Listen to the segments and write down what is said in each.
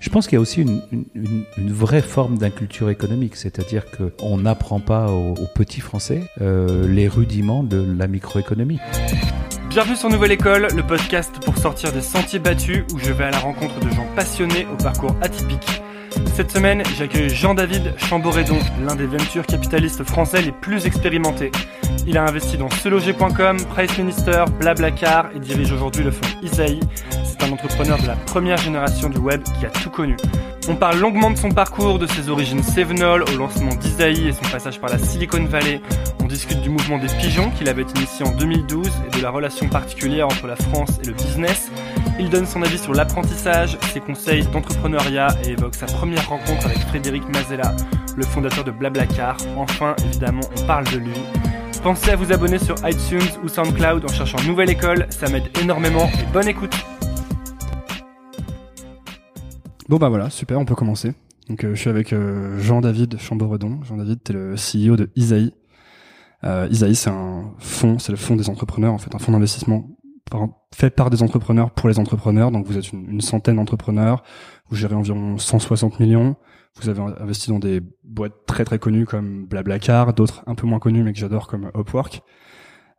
Je pense qu'il y a aussi une, vraie forme d'inculture économique, c'est-à-dire qu'on n'apprend pas aux, aux petits Français euh, les rudiments de la microéconomie. Bienvenue sur Nouvelle École, le podcast pour sortir des sentiers battus où je vais à la rencontre de gens passionnés au parcours atypique. Cette semaine, j'accueille Jean-David Chamboredon, l'un des ventures capitalistes français les plus expérimentés. Il a investi dans seloger.com, Price Minister, Blablacar et dirige aujourd'hui le fonds Isaïe. C'est un entrepreneur de la première génération du web qui a tout connu. On parle longuement de son parcours, de ses origines sévenoles au lancement d'Isaïe et son passage par la Silicon Valley. On discute du mouvement des pigeons qu'il avait initié en 2012 et de la relation particulière entre la France et le business. Il donne son avis sur l'apprentissage, ses conseils d'entrepreneuriat et évoque sa première rencontre avec Frédéric Mazella, le fondateur de Blablacar. Enfin, évidemment, on parle de lui. Pensez à vous abonner sur iTunes ou SoundCloud en cherchant Nouvelle École, ça m'aide énormément et bonne écoute Bon bah voilà, super, on peut commencer. Euh, je suis avec euh, Jean-David Chamboredon. Jean-David, t'es le CEO de Isaïe. Euh, Isaïe, c'est un fonds, c'est le fonds des entrepreneurs, en fait, un fonds d'investissement fait par des entrepreneurs pour les entrepreneurs. Donc vous êtes une, une centaine d'entrepreneurs, vous gérez environ 160 millions. Vous avez investi dans des boîtes très très connues comme Blablacar, d'autres un peu moins connues mais que j'adore comme Upwork.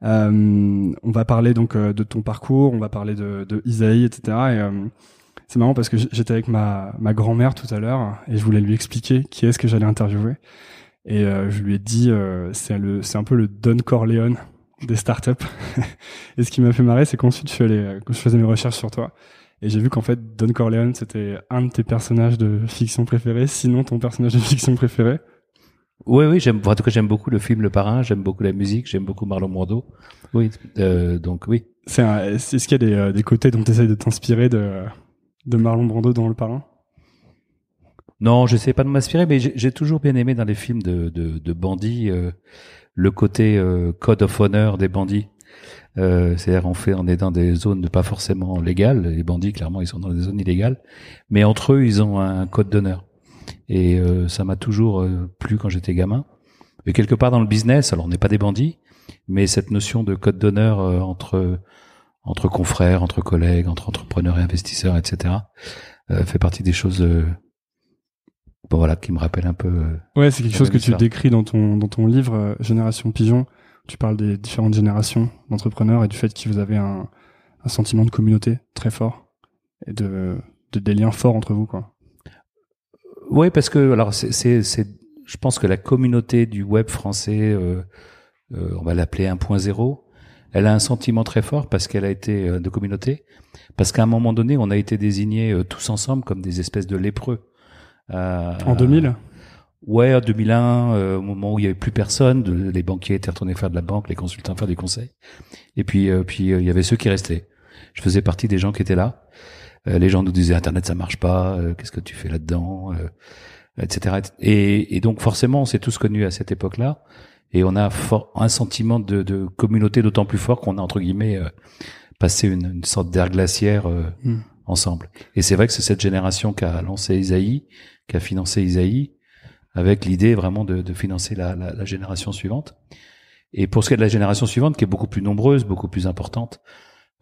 Euh, on va parler donc euh, de ton parcours, on va parler de, de Isaïe, etc. Et euh, c'est marrant parce que j'étais avec ma, ma grand-mère tout à l'heure et je voulais lui expliquer qui est-ce que j'allais interviewer. Et euh, je lui ai dit, euh, c'est le, c'est un peu le Don Corleone des startups. et ce qui m'a fait marrer, c'est qu'ensuite je suis allé, euh, quand je faisais mes recherches sur toi, et j'ai vu qu'en fait Don Corleone c'était un de tes personnages de fiction préférés, sinon ton personnage de fiction préféré. Oui, oui, j'aime. En tout cas, j'aime beaucoup le film Le Parrain, j'aime beaucoup la musique, j'aime beaucoup Marlon Brando. Oui, euh, donc oui. C'est un- est-ce qu'il y a des, euh, des côtés dont tu essayes de t'inspirer de, de Marlon Brando dans Le Parrain? Non, je sais pas de m'inspirer, mais j'ai j'ai toujours bien aimé dans les films de, de, de bandits euh, le côté euh, code of honor des bandits. Euh, C'est-à-dire, on fait, on est dans des zones pas forcément légales. Les bandits, clairement, ils sont dans des zones illégales, mais entre eux, ils ont un code d'honneur. Et euh, ça m'a toujours euh, plu quand j'étais gamin. Et quelque part dans le business, alors on n'est pas des bandits, mais cette notion de code d'honneur euh, entre entre confrères, entre collègues, entre entrepreneurs et investisseurs, etc., euh, fait partie des choses. Bon voilà, qui me rappelle un peu. euh, Ouais, c'est quelque chose que tu décris dans ton dans ton livre euh, Génération Pigeon. Tu parles des différentes générations d'entrepreneurs et du fait que vous avez un, un sentiment de communauté très fort et de, de des liens forts entre vous quoi. Oui, parce que alors c'est, c'est, c'est, je pense que la communauté du web français, euh, euh, on va l'appeler 1.0, elle a un sentiment très fort parce qu'elle a été de communauté, parce qu'à un moment donné, on a été désignés tous ensemble comme des espèces de lépreux. Euh, En 2000 Ouais, en 2001, euh, au moment où il y avait plus personne, de- les banquiers étaient retournés faire de la banque, les consultants faire du conseil. Et puis, euh, puis euh, il y avait ceux qui restaient. Je faisais partie des gens qui étaient là. Euh, les gens nous disaient Internet ça marche pas, qu'est-ce que tu fais là-dedans, euh, etc. Et, et donc forcément, on s'est tous connus à cette époque-là, et on a un sentiment de, de communauté d'autant plus fort qu'on a entre guillemets passer une, une sorte d'air glaciaire euh, Mm. ensemble. Et c'est vrai que c'est cette génération qui a lancé Isaïe, qui a financé Isaïe, avec l'idée vraiment de, de financer la, la, la génération suivante. Et pour ce qui est de la génération suivante, qui est beaucoup plus nombreuse, beaucoup plus importante,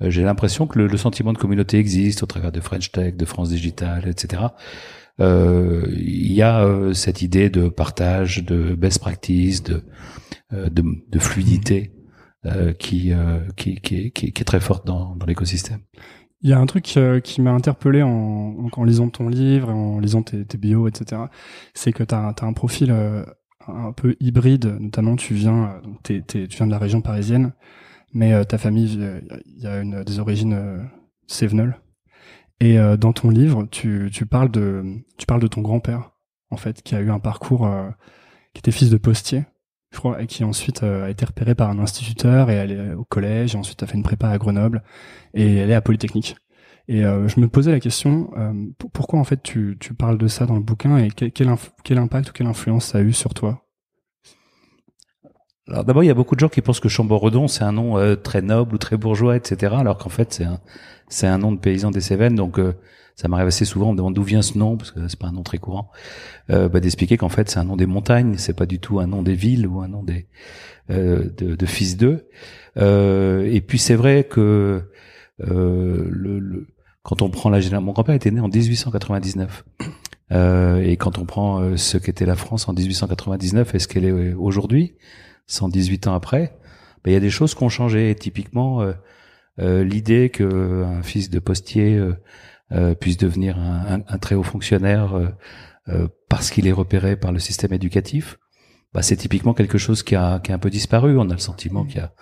euh, j'ai l'impression que le, le sentiment de communauté existe au travers de French Tech, de France Digital, etc. Euh, Il y a euh, cette idée de partage, de best practice, de, euh, de, de fluidité qui, qui, qui, qui, qui est très forte dans, dans l'écosystème. Il y a un truc euh, qui m'a interpellé en, en lisant ton livre, en lisant tes, tes bios, etc. C'est que tu as, un profil euh, un peu hybride, notamment tu viens, euh, donc tu viens de la région parisienne, mais euh, ta famille, il y a une, des origines euh, cévenol. Et dans ton livre, tu, tu parles de tu parles de ton grand-père, en fait, qui a eu un parcours, qui était fils de postier, qui ensuite euh, a été repéré par un instituteur et elle est au collège, et ensuite a fait une prépa à Grenoble et elle est à Polytechnique. Et euh, je me posais la question, euh, pourquoi en fait tu, tu parles de ça dans le bouquin et quel, quel, impact ou quelle influence ça a eu sur toi? Alors d'abord, il y a beaucoup de gens qui pensent que Chamboredon c'est un nom très noble ou très bourgeois, etc. Alors qu'en fait, c'est un un nom de paysan des Cévennes. Donc ça m'arrive assez souvent, on me demande d'où vient ce nom parce que c'est pas un nom très courant. Euh, bah, d'expliquer qu'en fait c'est un nom des montagnes, c'est pas du tout un nom des villes ou un nom des euh, de, de fils d'eux. Euh, et puis c'est vrai que euh, le, le- quand on prend la génération, mon grand-père était né en 1899. Euh, et quand on prend ce qu'était la France en 1899 et ce qu'elle est aujourd'hui, 118 ans après, ben, il y a des choses qui ont changé. Typiquement, euh, euh, l'idée que un fils de postier euh, puisse devenir un, un- un très haut fonctionnaire euh, euh, parce qu'il est repéré par le système éducatif, bah, c'est typiquement quelque chose qui a, qui a un peu disparu. On a le sentiment qu'il y a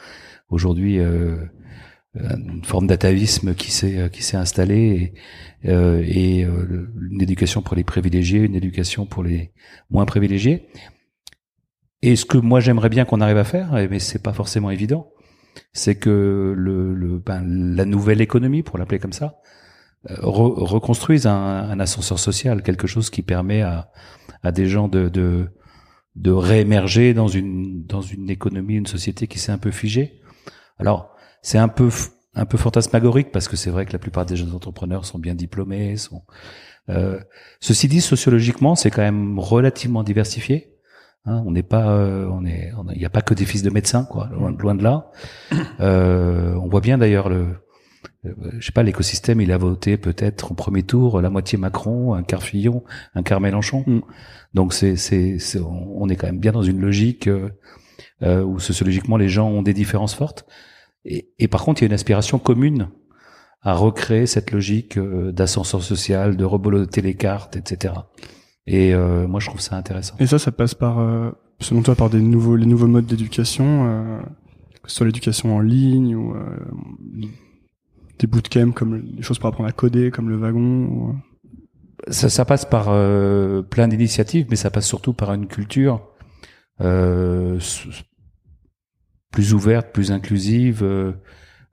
aujourd'hui euh, une forme d'atavisme qui s'est qui s'est installée et, euh, et euh, une éducation pour les privilégiés, une éducation pour les moins privilégiés. Et ce que moi j'aimerais bien qu'on arrive à faire, mais c'est pas forcément évident, c'est que le, le ben, la nouvelle économie, pour l'appeler comme ça, euh, re- reconstruise un, ascenseur social, quelque chose qui permet à, des gens de, de réémerger dans une dans une économie, une société qui s'est un peu figée. Alors c'est un peu un peu fantasmagorique parce que c'est vrai que la plupart des jeunes entrepreneurs sont bien diplômés. Euh, ceci dit, sociologiquement, c'est quand même relativement diversifié. Hein, on n'est pas, euh, on il n'y a pas que des fils de médecins, quoi, loin, de là. Euh, on voit bien d'ailleurs le, euh, je sais pas, l'écosystème, il a voté peut-être au premier tour la moitié Macron, un quart Fillon, un quart Mélenchon. Mm. Donc c'est, c'est, c'est- on est quand même bien dans une logique euh, euh, où sociologiquement les gens ont des différences fortes. Et, et par contre, il y a une aspiration commune à recréer cette logique euh, d'ascenseur social, de reboloter les cartes, etc. Et euh, moi, je trouve ça intéressant. Et ça, ça passe par, euh, selon toi, par des nouveaux, les nouveaux modes d'éducation, euh, que ce soit l'éducation en ligne ou euh, des bootcamps comme les choses pour apprendre à coder, comme le wagon. Ou... euh, ça, ça passe par euh, plein d'initiatives, mais ça passe surtout par une culture euh, plus ouverte, plus inclusive, euh,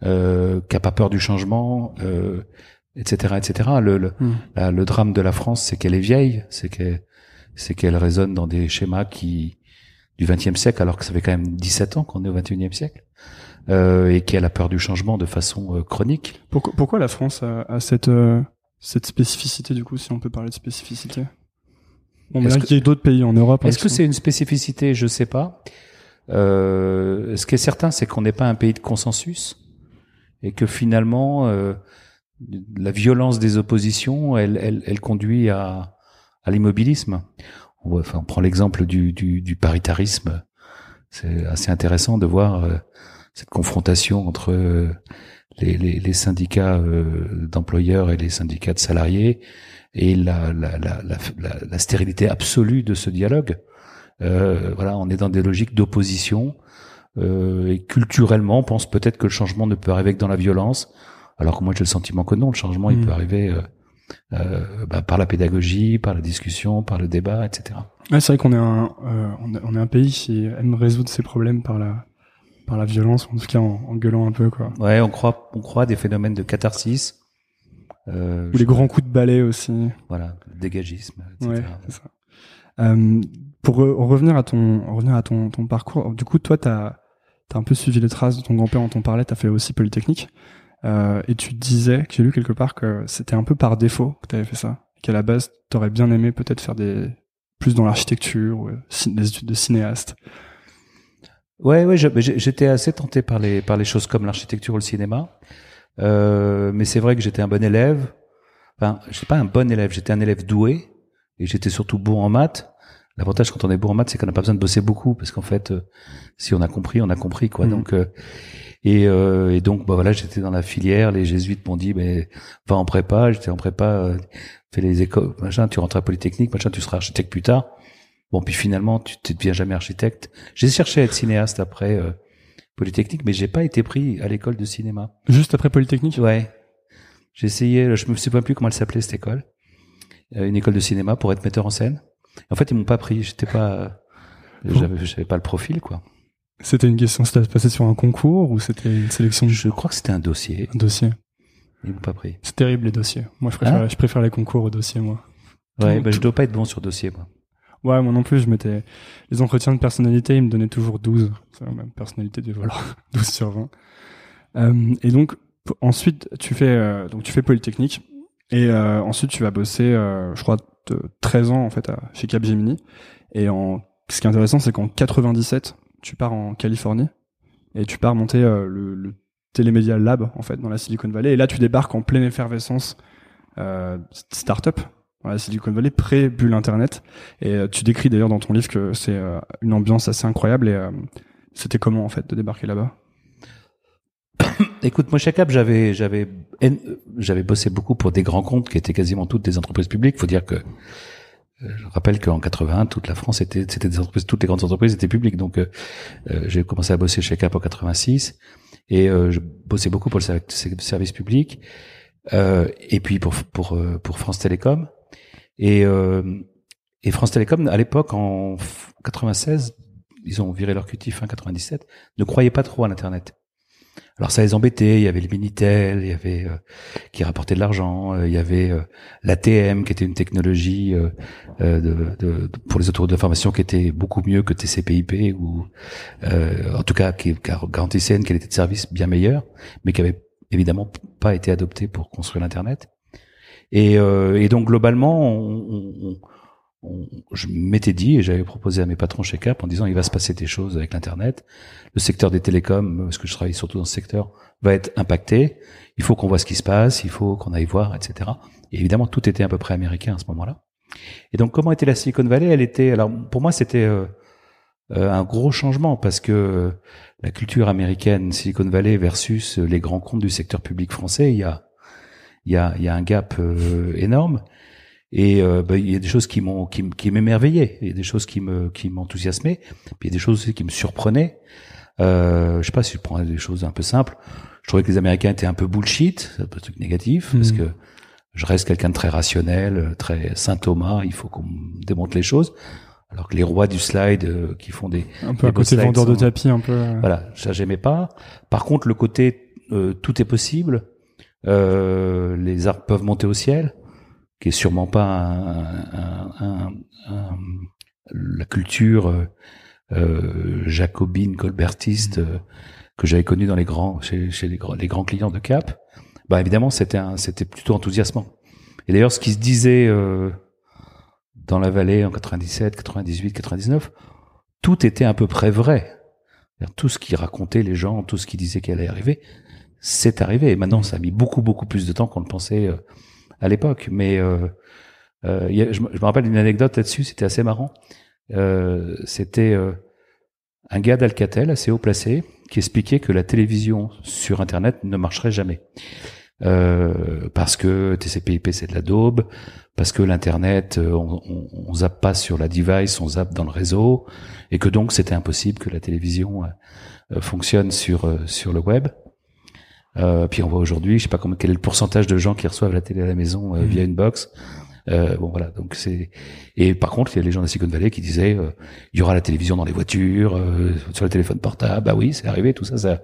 euh, qui a pas peur du changement, euh, etc., etc. Le, le, Hmm. la- le drame de la France, c'est qu'elle est vieille, c'est qu'elle, c'est qu'elle résonne dans des schémas qui du XXe siècle, alors que ça fait quand même 17 ans qu'on est au XXIe siècle, et qu'elle a peur du changement de façon euh, chronique. Pourquoi, pourquoi la France a, a cette, euh, cette spécificité, du coup, si on peut parler de spécificité? Bon, mais Est-ce là, que- il y a d'autres pays en Europe. hein, Est-ce que c'est une spécificité? Je sais pas. Euh, ce qui est certain, c'est qu'on n'est pas un pays de consensus et que finalement, euh, la violence des oppositions, elle, elle, elle conduit à, à l'immobilisme. On, voit- enfin, on prend l'exemple du, du, du paritarisme. C'est assez intéressant de voir euh, cette confrontation entre euh, les, les, les syndicats euh, d'employeurs et les syndicats de salariés et la, la, la, la, stérilité absolue de ce dialogue. Euh, voilà, on est dans des logiques d'opposition euh, et culturellement, on pense peut-être que le changement ne peut arriver que dans la violence, alors que moi j'ai le sentiment que non, le changement il Mm. peut arriver euh, euh, bah, par la pédagogie, par la discussion, par le débat, etc. Ouais, c'est vrai qu'on est un, euh, on est un pays qui aime résoudre ses problèmes par la, par la violence, en tout cas en, en gueulant un peu, quoi. Ouais, on croit, on croit à des phénomènes de catharsis. Euh, Ou les grands coups de balai aussi. voilà, le dégagisme, etc. Ouais, c'est ça. Euh, pour re- revenir à ton revenir à ton, ton parcours, du coup, toi, t'as as un peu suivi les traces de ton grand-père dont on parlait. T'as fait aussi Polytechnique. Euh, et tu disais, que j'ai lu quelque part que c'était un peu par défaut que tu avais fait ça. Qu'à la base, tu aurais bien aimé peut-être faire des plus dans l'architecture ou des études de cinéaste. Ouais, ouais, j'étais assez tenté par les par les choses comme l'architecture ou le cinéma. Euh, mais c'est vrai que j'étais un bon élève. Enfin, je suis pas un bon élève, j'étais un élève doué et j'étais surtout bon en maths. L'avantage quand on est bon en maths, c'est qu'on n'a pas besoin de bosser beaucoup parce qu'en fait, euh, si on a compris, on a compris quoi. Mmh. Donc euh, et, euh, et, donc bah voilà, j'étais dans la filière. Les jésuites m'ont dit, mais va en prépa. J'étais en prépa, euh, fais les écoles, machin. Tu rentres à Polytechnique, machin. Tu seras architecte plus tard. Bon, puis finalement, tu ne deviens jamais architecte. J'ai cherché à être cinéaste après euh, Polytechnique, mais j'ai pas été pris à l'école de cinéma. Juste après Polytechnique? Ouais. J'ai essayé, je me souviens plus comment elle s'appelait cette école, une école de cinéma pour être metteur en scène. En fait, ils m'ont pas pris. J'étais pas, j'avais pas le profil, quoi. C'était une question, c'était passé sur un concours ou c'était une sélection? Je crois que c'était un dossier. Un dossier. Ils m'ont pas pris. C'est terrible les dossiers. Moi, je préfère, hein? je préfère les concours aux dossiers, moi. Ouais, bah, je dois pas être bon sur dossier, moi. Ouais, moi non plus, je mettais les entretiens de personnalité, ils me donnaient toujours 12. C'est la même personnalité du voilà, 12 sur 20. Euh, et donc ensuite, tu fais euh, donc tu fais polytechnique. Et euh, ensuite tu vas bosser je crois de 13 ans en fait chez Capgemini. Et ce qui est intéressant c'est qu'en 97, tu pars en Californie. Et tu pars monter le, le Télémédia Lab en fait dans la Silicon Valley. Et là tu débarques en pleine effervescence euh, startup la Silicon Valley pré bulle internet et euh, tu décris d'ailleurs dans ton livre que c'est euh, une ambiance assez incroyable et c'était comment en fait de débarquer là-bas? Écoute, moi chez Cap, j'avais j'avais j'avais bossé beaucoup pour des grands comptes qui étaient quasiment toutes des entreprises publiques. Faut dire que euh, je rappelle qu'en 81, toute la France était, c'était des entreprises, toutes les grandes entreprises étaient publiques. Donc, euh, euh j'ai commencé à bosser chez Cap en 86 et euh, je bossais beaucoup pour le service public euh, et puis pour pour pour France Télécom et et France Télécom à l'époque en 96, ils ont viré leur QT fin 97, ne croyaient pas trop à l'internet. Alors ça les embêtait, il y avait le Minitel, il y avait euh, qui rapportait de l'argent, euh, il y avait euh, l'ATM qui était une technologie de, de, pour les autoroutes d'information qui était beaucoup mieux que TCP/IP ou en tout cas qui, garantissait une qualité de service bien meilleure, mais qui avait évidemment pas été adoptée pour construire l'internet. Et, et donc globalement, on, on, je m'étais dit et j'avais proposé à mes patrons chez Cap en disant il va se passer des choses avec l'internet, le secteur des télécoms, parce que je travaille surtout dans ce secteur, va être impacté. Il faut qu'on voit ce qui se passe, il faut qu'on aille voir, etc. Et évidemment, tout était à peu près américain à ce moment-là. Et donc, comment était la Silicon Valley? Elle était, alors pour moi, c'était euh, euh, un gros changement parce que la culture américaine Silicon Valley versus les grands comptes du secteur public français, il y a, il y a, il y a un gap euh, énorme. Et euh, bah, il y a des choses qui m'ont qui, qui m'émerveillaient, il y a des choses qui me qui m'enthousiasmaient, puis il y a des choses aussi qui me surprenaient. Euh, je sais pas si je prends des choses un peu simples. Je trouvais que les Américains étaient un peu bullshit, un peu truc négatif, parce hmm. que je reste quelqu'un de très rationnel, très Saint Thomas. Il faut qu'on démonte les choses. Alors que les rois du slide euh, qui font des un peu à côté vendeur de tapis, un peu. Euh. Voilà, ça j'aimais pas. Par contre, le côté euh, tout est possible, les arbres peuvent monter au ciel qui est sûrement pas un, un, la culture euh, euh, jacobine, colbertiste euh, que j'avais connue dans les grands, chez, chez les, grands, les grands clients de Cap. Bah évidemment, c'était c'était plutôt enthousiasmant. Et d'ailleurs, ce qui se disait dans la vallée en 97, 98, 99, tout était à peu près vrai. Tout ce qui racontait les gens, tout ce qui disait qu'elle allait arriver, c'est arrivé. Et maintenant, ça a mis beaucoup, beaucoup plus de temps qu'on le pensait à l'époque. Mais euh, euh, je, me rappelle d'une anecdote là-dessus, c'était assez marrant. Euh, c'était un gars d'Alcatel assez haut placé qui expliquait que la télévision sur Internet ne marcherait jamais. Euh, parce que TCP/IP c'est de la daube, parce que l'internet on, on, on, zappe pas sur la device, on zappe dans le réseau, et que donc c'était impossible que la télévision euh, fonctionne sur sur le web. Euh, puis on voit aujourd'hui, je sais pas comment, quel est le pourcentage de gens qui reçoivent la télé à la maison euh, via une box. Euh, bon voilà, donc c'est et par contre il y a les gens de Silicon Valley qui disaient euh, il y aura la télévision dans les voitures, euh, sur le téléphone portable. Bah oui, c'est arrivé, tout ça, ça,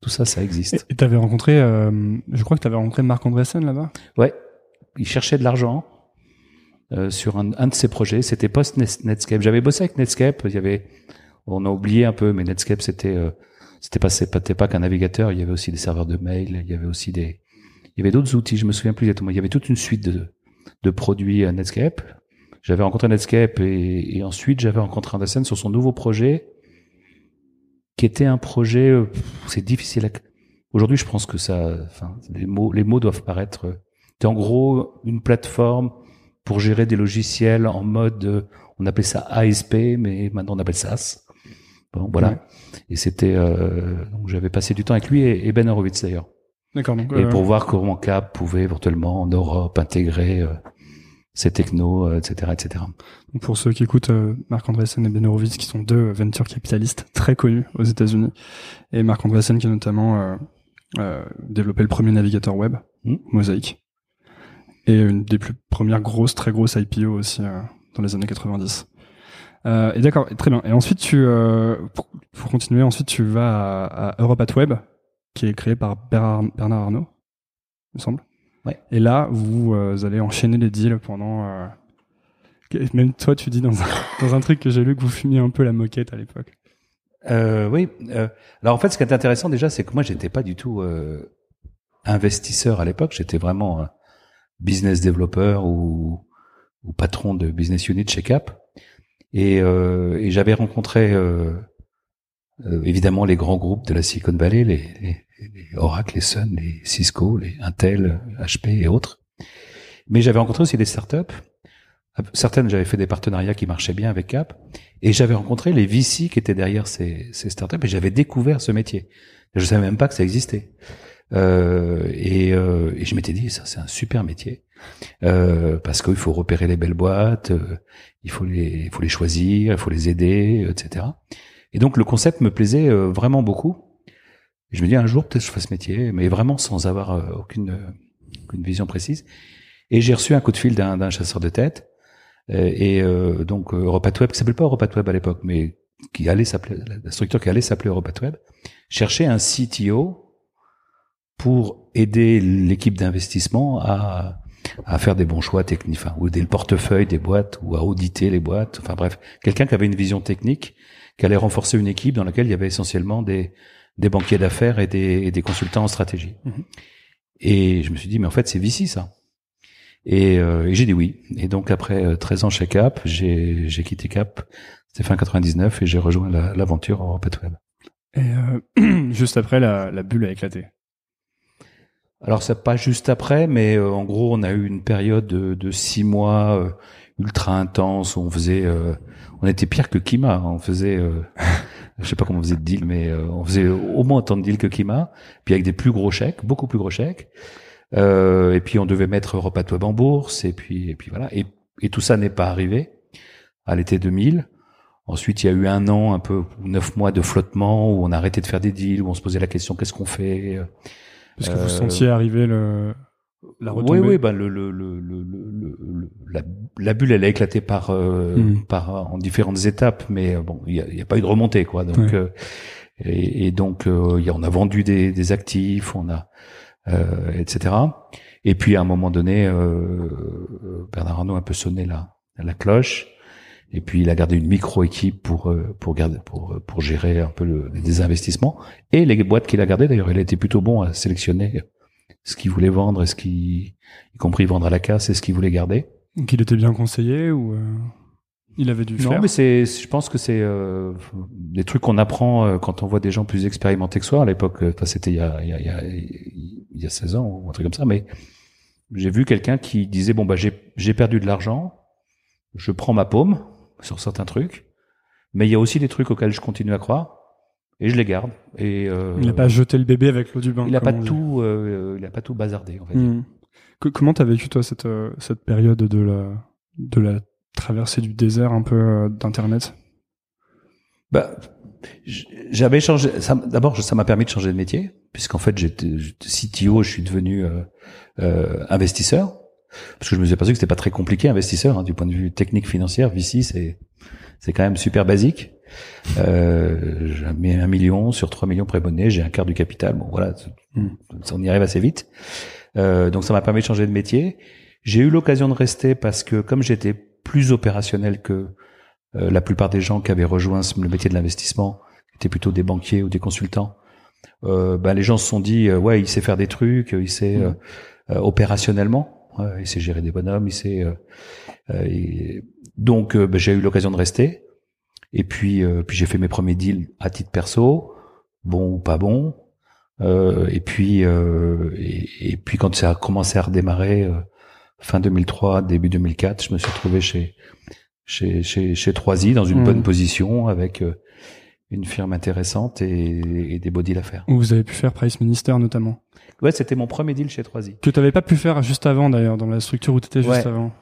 tout ça, ça existe. Et tu avais rencontré, je crois que tu avais rencontré Marc Andreessen là-bas? Ouais, il cherchait de l'argent sur un, un, de ses projets. C'était post Netscape. J'avais bossé avec Netscape. Il y avait, on a oublié un peu, mais Netscape c'était c'était pas c'était pas qu'un navigateur, il y avait aussi des serveurs de mail, il y avait aussi des il y avait d'autres outils, je me souviens plus exactement. Il y avait toute une suite de de produits à Netscape. J'avais rencontré Netscape et, ensuite j'avais rencontré Andersen sur son nouveau projet qui était un projet euh, c'est difficile à aujourd'hui je pense que ça enfin les mots les mots doivent paraître euh, c'était en gros une plateforme pour gérer des logiciels en mode euh, on appelait ça ASP mais maintenant on appelle ça SaaS bon voilà et c'était euh, donc j'avais passé du temps avec lui et, et Ben Horowitz d'ailleurs D'accord. Et euh, pour voir comment Cap pouvait éventuellement en Europe intégrer euh, ces technos, euh, etc., etc. donc pour ceux qui écoutent, Marc Andreessen et Ben Horowitz, qui sont deux venture capitalistes très connus aux États-Unis, et Marc Andreessen qui a notamment développé le premier navigateur web, Hmm. Mosaic, et une des plus premières grosses, très grosses IPO aussi dans les années 90. Euh, et d'accord, très bien. Et ensuite, tu, euh, pour, pour continuer, ensuite tu vas à, à Europe at Web, qui est créé par Bernard, Bernard Arnault, il me semble. Ouais. Et là, vous euh, allez enchaîner les deals pendant. euh, même toi, tu dis dans un, dans un truc que j'ai lu que vous fumiez un peu la moquette à l'époque. Oui. alors en fait, ce qui est intéressant déjà, c'est que moi, j'étais pas du tout investisseur à l'époque. J'étais vraiment business développeur ou, ou patron de business unit chez Cap. Et, euh, et j'avais rencontré euh, euh, évidemment les grands groupes de la Silicon Valley, les, les, les Oracle, les Sun, les Cisco, les Intel, HP et autres. Mais j'avais rencontré aussi des startups. Certaines, j'avais fait des partenariats qui marchaient bien avec Cap. Et j'avais rencontré les VC qui étaient derrière ces, ces startups et j'avais découvert ce métier. Je savais même pas que ça existait. Euh, et, euh, et je m'étais dit, ça c'est un super métier. Euh, parce qu'il faut repérer les belles boîtes, euh, il faut les, il faut les choisir, il faut les aider, etc. Et donc le concept me plaisait euh, vraiment beaucoup. Je me dis un jour peut-être je ferai ce métier, mais vraiment sans avoir euh, aucune, euh, aucune vision précise. Et j'ai reçu un coup de fil d'un chasseur de tête. Euh, et euh, donc euh, Europat Web, qui s'appelait pas Europat Web à l'époque, mais qui allait s'appeler la structure qui allait s'appeler Europat Web, cherchait un CTO pour aider l'équipe d'investissement à à faire des bons choix techniques, enfin, ou aider le portefeuille des boîtes, ou à auditer les boîtes. Enfin bref, quelqu'un qui avait une vision technique, qui allait renforcer une équipe dans laquelle il y avait essentiellement des des banquiers d'affaires et des, et des consultants en stratégie. Mhm. Et je me suis dit, mais en fait, c'est Vici, ça. Et, euh, et j'ai dit oui. Et donc, après euh, 13 ans chez Cap, j'ai j'ai quitté Cap, c'était fin 99, et j'ai rejoint la- l'aventure Europe Web. Et euh, juste après, la, la bulle a éclaté. Alors, c'est pas juste après, mais euh, en gros, on a eu une période de, de six mois euh, ultra intense où on faisait, euh, on était pire que Kima. On faisait, euh, je sais pas comment on faisait de deal, mais euh, on faisait au moins autant de deals que Kima, puis avec des plus gros chèques, beaucoup plus gros chèques. Euh, et puis on devait mettre Europat Web en bourse, et puis et puis voilà. Et, et tout ça n'est pas arrivé à l'été 2000. Ensuite, il y a eu un an, un peu neuf mois de flottement où on a arrêté de faire des deals, où on se posait la question qu'est-ce qu'on fait? Parce que Euh, vous sentiez arriver le, la Oui, retombée. oui, bah le, le, le, le, la, la bulle, elle a éclaté par, euh, Mm. par en différentes étapes, mais euh, bon, il y a, y a pas eu de remontée, quoi. Donc, Ouais. euh, et, et donc, euh, il y a, on a vendu des, des actifs, on a, euh, etc. Et puis à un moment donné, euh, Bernard Arnault a un peu sonné la, la cloche. Et puis il a gardé une micro équipe pour euh, pour garder pour euh, pour gérer un peu le, les investissements et les boîtes qu'il a gardées. D'ailleurs, il a été plutôt bon à sélectionner ce qu'il voulait vendre et ce qui, y compris vendre à la casse et ce qu'il voulait garder. Donc il était bien conseillé ou euh, il avait dû Non, faire mais c'est, je pense que c'est euh, des trucs qu'on apprend quand on voit des gens plus expérimentés que soi. À l'époque, enfin, c'était il y a, il y a, il y a, il y a 16 ans ou un truc comme ça, mais j'ai vu quelqu'un qui disait bon bah j'ai perdu de l'argent, je prends ma paume sur certains trucs, mais il y a aussi des trucs auxquels je continue à croire et je les garde. Et euh, Il n'a pas jeté le bébé avec l'eau du bain. il a comme pas tout, euh, il a pas tout bazardé. Va dire. Hmm. Comment t'as vécu toi cette euh, cette période de la de la traversée du désert un peu euh, d'internet? Bah, j'avais changé. D'abord, ça m'a permis de changer de métier, puisqu'en fait, j'étais CTO, je suis devenu investisseur, parce que je me suis aperçu que c'était pas très compliqué investisseur hein, du point de vue technique financière. VC, c'est c'est quand même super basique. Euh, j'ai mis un million sur 3 millions préabonnés, j'ai un quart du capital. Bon, voilà, on y arrive assez vite. Euh, donc, ça m'a permis de changer de métier. J'ai eu l'occasion de rester parce que comme j'étais plus opérationnel que euh, la plupart des gens qui avaient rejoint le métier de l'investissement, étaient plutôt des banquiers ou des consultants, euh, ben les gens se sont dit euh, ouais il sait faire des trucs, il sait euh, opérationnellement, il sait gérer des bonhommes, il sait. euh, euh, et donc euh, ben, j'ai eu l'occasion de rester. Et puis euh, puis j'ai fait mes premiers deals à titre perso, bon ou pas bon. Euh, et puis euh, et, et puis quand ça a commencé à redémarrer euh, fin 2003 début 2004 je me suis retrouvé chez chez chez chez 3i dans une Mhm. bonne position avec euh, une firme intéressante et, et des beaux deals à faire. Où vous avez pu faire Price Minister notamment. Ouais, c'était mon premier deal chez 3i. Que tu n'avais pas pu faire juste avant d'ailleurs, dans la structure où tu étais juste Ouais. avant.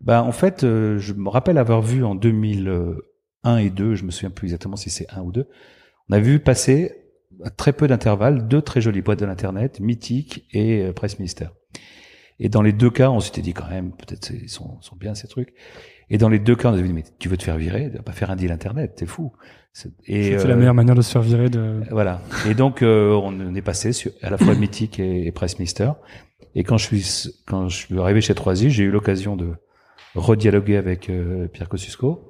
Bah en fait, euh, je me rappelle avoir vu en 2001 et 2, je me souviens plus exactement si c'est 1 ou 2, on a vu passer à très peu d'intervalles deux très jolies boîtes de l'internet, Mythique et euh, Presse Ministère. Et dans les deux cas, on s'était dit quand même, peut-être ils sont, sont bien ces trucs. Et dans les deux cas, on avait dit mais tu veux te faire virer, tu vas pas faire un deal internet, t'es fou. C'est- Et C'est euh, la meilleure manière de se faire virer de. voilà. Et donc euh, on est passé sur à la fois Mythique et, et. Et quand je suis quand je suis arrivé chez 3i, j'ai eu l'occasion de redialoguer avec euh, Pierre Kosciusko.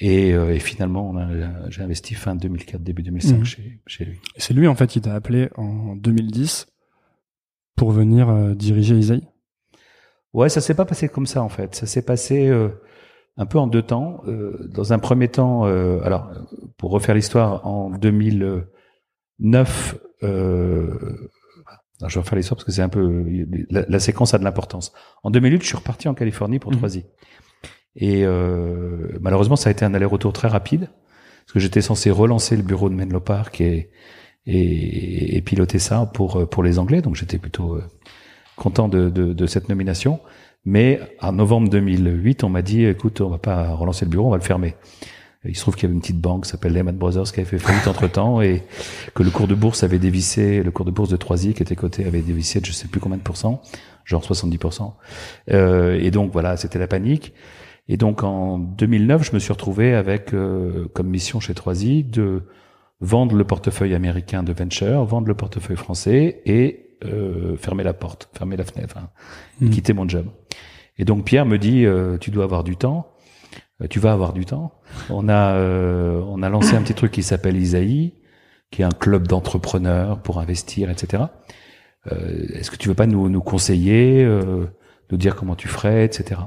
Et, euh, et finalement, a- j'ai investi fin 2004, début 2005 Mhm. chez, chez lui. C'est lui en fait qui t'a appelé en 2010 pour venir diriger Isaïe. Ouais, ça s'est pas passé comme ça en fait. Ça s'est passé euh, un peu en deux temps. Euh, dans un premier temps, euh, alors pour refaire l'histoire, en 2009, euh, alors, je vais refaire l'histoire parce que c'est un peu la, la séquence a de l'importance. En 2008, je suis reparti en Californie pour Mhm. 3i. Et euh, malheureusement, ça a été un aller-retour très rapide parce que j'étais censé relancer le bureau de Menlo Park et, et, et piloter ça pour pour les Anglais. Donc j'étais plutôt euh, content de, de, de cette nomination. Mais en novembre 2008, on m'a dit, écoute, on va pas relancer le bureau, on va le fermer. Il se trouve qu'il y avait une petite banque qui s'appelle Lehman Brothers qui avait fait faillite entre temps et que le cours de bourse avait dévissé, le cours de bourse de 3i qui était coté avait dévissé de je sais plus combien de pourcents, genre 70%. Euh, et donc voilà, c'était la panique. Et donc en 2009, je me suis retrouvé avec euh, comme mission chez 3i de vendre le portefeuille américain de venture, vendre le portefeuille français et euh, fermer la porte, fermer la fenêtre, hein, Mhm. quitter mon job. Et donc Pierre me dit, euh, tu dois avoir du temps, Euh, tu vas avoir du temps. On a euh, on a lancé un petit truc qui s'appelle Isaïe, qui est un club d'entrepreneurs pour investir, etc. Euh, Est-ce que tu veux pas nous nous conseiller, euh, nous dire comment tu ferais, etc.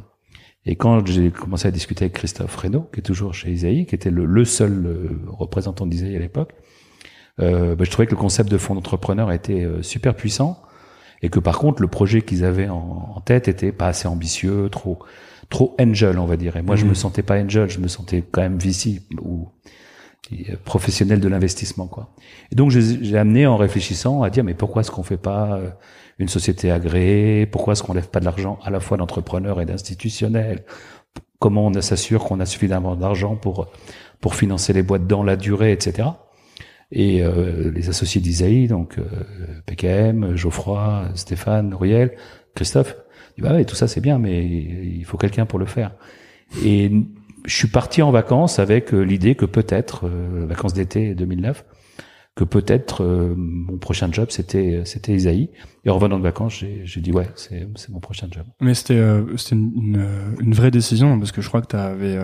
Et quand j'ai commencé à discuter avec Christophe Reynaud, qui est toujours chez Isaïe, qui était le, le seul représentant d'Isaïe à l'époque, euh, bah, je trouvais que le concept de fonds d'entrepreneurs était euh, super puissant et que par contre le projet qu'ils avaient en, en tête était pas assez ambitieux, trop trop angel on va dire. Et moi je Mhm. me sentais pas angel, je me sentais quand même VC ou euh, professionnel de l'investissement quoi. Et donc j'ai j'ai amené en réfléchissant à dire mais pourquoi est-ce qu'on fait pas euh, une société agréée? Pourquoi est-ce qu'on lève pas de l'argent à la fois d'entrepreneurs et d'institutionnels? Comment on s'assure qu'on a suffisamment d'argent pour pour financer les boîtes dans la durée, etc. Et euh, les associés d'Isaïe, donc euh, PKM, Geoffroy, Stéphane, Nouriel, Christophe, dit bah ouais, tout ça c'est bien, mais il faut quelqu'un pour le faire. Et je suis parti en vacances avec euh, l'idée que peut-être, euh, vacances d'été 2009, que peut-être euh, mon prochain job c'était c'était Isaïe. Et en revenant de vacances, j'ai dit ouais, c'est c'est mon prochain job. Mais c'était euh, c'était une, une vraie décision parce que je crois que tu avais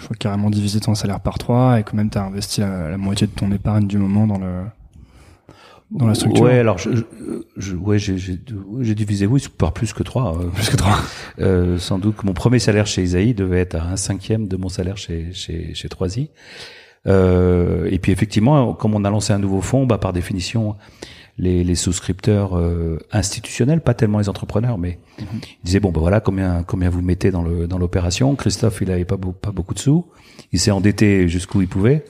je crois carrément divisé ton salaire par trois et que même tu as investi la, la moitié de ton épargne du moment dans le dans la structure. Ouais, alors je, je, ouais, j'ai divisé oui par plus que trois. euh, Plus que trois. Euh, sans doute que mon premier salaire chez Isaïe devait être à un cinquième de mon salaire chez chez chez 3i. Euh, et puis effectivement, comme on a lancé un nouveau fonds, bah par définition, les, souscripteurs euh, institutionnels, pas tellement les entrepreneurs, mais ils disaient bon bah voilà combien combien vous mettez dans le dans l'opération. Christophe il avait pas pas beaucoup de sous, il s'est endetté jusqu'où il pouvait,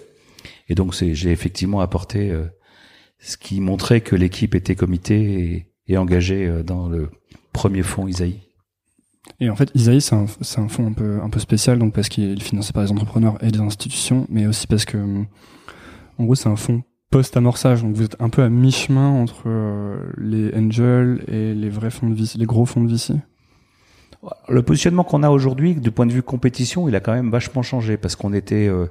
et donc j'ai effectivement apporté euh, ce qui montrait que l'équipe était comitée et, engagée euh, dans le premier fonds Isaïe. Et en fait, Isaïe, c'est un, un fonds un peu, un peu spécial, donc parce qu'il est financé par les entrepreneurs et les institutions, mais aussi parce que, en gros, c'est un fonds post-amorçage, donc vous êtes un peu à mi-chemin entre euh, les angels et les vrais fonds de VC, les gros fonds de VC. Le positionnement qu'on a aujourd'hui, du point de vue compétition, il a quand même vachement changé parce qu'on était, euh,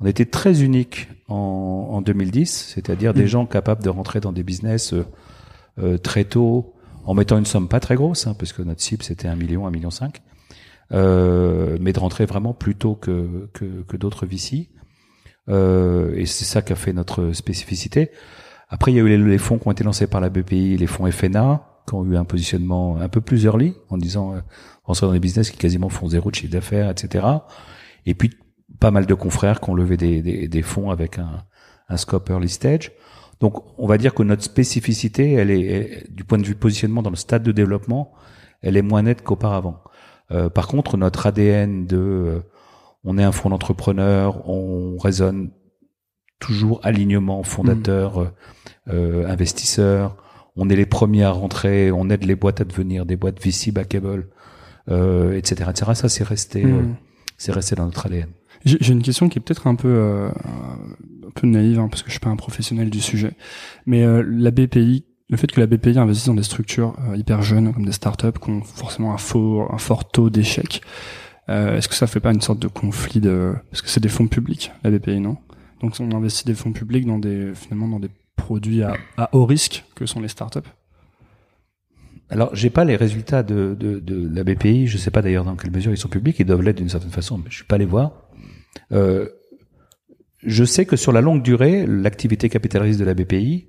on était très unique en, en 2010, c'est-à-dire des Mhm. gens capables de rentrer dans des business euh, euh, très tôt, en mettant une somme pas très grosse, hein, parce que notre cible c'était un million, un million cinq, euh, mais de rentrer vraiment plus tôt que que, que d'autres VC. Euh, et c'est ça qui a fait notre spécificité. Après, il y a eu les, les, fonds qui ont été lancés par la BPI, les fonds FNA, qui ont eu un positionnement un peu plus early, en disant euh, on sera dans des business qui quasiment font zéro de chiffre d'affaires, etc. Et puis pas mal de confrères qui ont levé des, des, des fonds avec un, un, scope early stage. Donc, on va dire que notre spécificité, elle est, du point de vue positionnement dans le stade de développement, elle est moins nette qu'auparavant. Euh, par contre, notre ADN de, euh, on est un fonds d'entrepreneur, on raisonne toujours alignement fondateur, mmh. euh, investisseur. On est les premiers à rentrer, on aide les boîtes à devenir des boîtes VC backable, euh, etc., etc. Ça, c'est resté, mmh. c'est resté dans notre ADN. J'ai une question qui est peut-être un peu euh, un peu naïve hein, parce que je suis pas un professionnel du sujet, mais euh, la BPI, le fait que la BPI investisse dans des structures euh, hyper jeunes comme des startups qui ont forcément un fort un fort taux d'échec, euh, est-ce que ça fait pas une sorte de conflit de parce que c'est des fonds publics la BPI non? Donc on investit des fonds publics dans des finalement dans des produits à, à haut risque que sont les startups? Alors, j'ai pas les résultats de, de, de, la BPI. Je sais pas d'ailleurs dans quelle mesure ils sont publics. Ils doivent l'être d'une certaine façon, mais je suis pas allé voir. Euh, je sais que sur la longue durée, l'activité capitaliste de la BPI,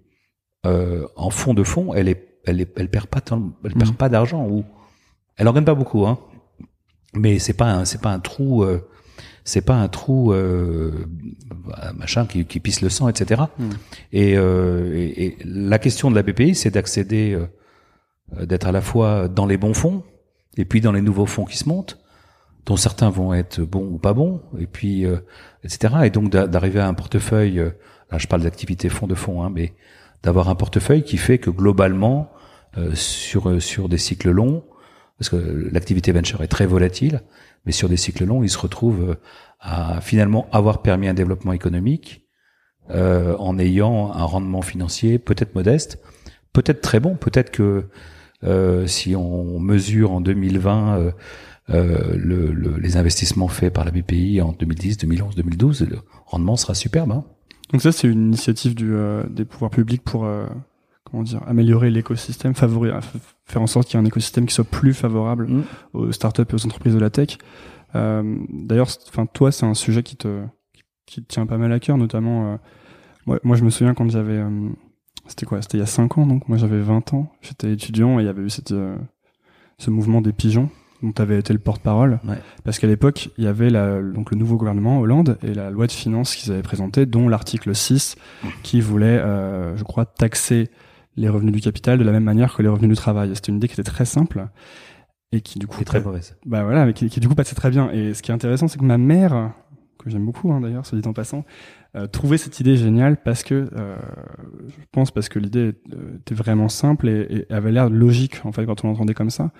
euh, en fond de fond, elle est, elle est, elle perd pas tant, elle perd mmh. pas d'argent ou elle en gagne pas beaucoup, hein. Mais c'est pas un, c'est pas un trou, euh, c'est pas un trou euh, machin qui, qui, pisse le sang, etc. Mmh. Et, euh, et, et, la question de la BPI, c'est d'accéder, euh, d'être à la fois dans les bons fonds et puis dans les nouveaux fonds qui se montent dont certains vont être bons ou pas bons, et puis euh, etc. Et donc d'arriver à un portefeuille, euh, là je parle d'activité fonds de fonds, hein, mais d'avoir un portefeuille qui fait que globalement euh, sur sur des cycles longs, parce que l'activité venture est très volatile, mais sur des cycles longs, il se retrouve euh, à finalement avoir permis un développement économique en ayant un rendement financier peut-être modeste, peut-être très bon, peut-être que si on mesure en 2020 euh, le, le, les investissements faits par la BPI en 2010, 2011, 2012, le rendement sera superbe. Hein. Donc ça, c'est une initiative du, euh, des pouvoirs publics pour euh, comment dire améliorer l'écosystème, favoriser, faire en sorte qu'il y ait un écosystème qui soit plus favorable mmh. aux startups et aux entreprises de la tech. Euh, D'ailleurs, enfin toi, c'est un sujet qui te qui te tient pas mal à cœur, notamment. Euh, moi, moi, je me souviens quand j'avais c'était quoi C'était il y a 5 ans, donc moi j'avais 20 ans, j'étais étudiant et il y avait eu cette, ce mouvement des pigeons dont tu avais été le porte-parole. Ouais. Parce qu'à l'époque, il y avait la, donc le nouveau gouvernement Hollande et la loi de finances qu'ils avaient présentée, dont l'article 6, qui voulait, euh, je crois, taxer les revenus du capital de la même manière que les revenus du travail. C'était une idée qui était très simple et qui du coup... très mauvaise. Bah voilà, mais qui, qui, du coup passait très bien. Et ce qui est intéressant, c'est que ma mère, que j'aime beaucoup hein, d'ailleurs, se dit en passant, euh, trouvait cette idée géniale parce que, euh, je pense parce que l'idée était vraiment simple et, et avait l'air logique en fait quand on l'entendait comme ça.